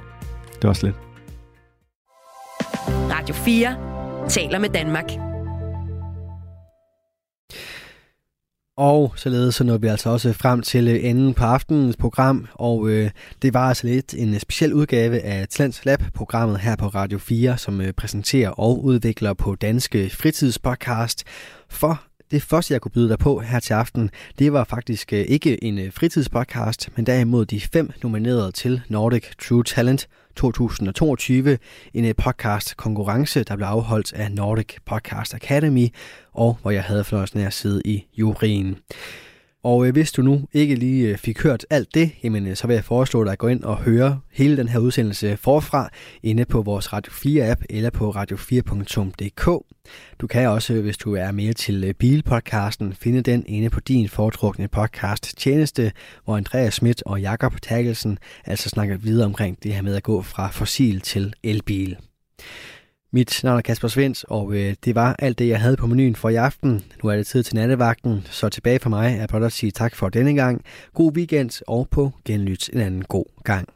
Det var slet. Radio 4 taler med Danmark. Og således så nåede vi altså også frem til øh, enden på aftenens program, og øh, det var altså lidt en øh, speciel udgave af Talents Lab-programmet her på Radio 4, som øh, præsenterer og udvikler på Danske Fritidspodcast. For det første, jeg kunne byde dig på her til aften, det var faktisk øh, ikke en øh, fritidspodcast, men derimod de fem nominerede til Nordic True Talent 2022, en øh, podcast konkurrence, der blev afholdt af Nordic Podcast Academy, og hvor jeg havde fornøjelsen af at sidde i juryen. Og øh, hvis du nu ikke lige øh, fik hørt alt det, jamen, øh, så vil jeg foreslå dig at gå ind og høre hele den her udsendelse forfra inde på vores Radio 4-app eller på radio4.dk. Du kan også, øh, hvis du er mere til øh, bilpodcasten, finde den inde på din foretrukne podcast tjeneste, hvor Andreas Schmidt og Jakob Tagelsen altså snakker videre omkring det her med at gå fra fossil til elbil. Mit navn er Kasper Svens, og øh, det var alt det, jeg havde på menuen for i aften. Nu er det tid til nattevagten, så tilbage for mig er blot at sige tak for denne gang. God weekend, og på genlyt en anden god gang.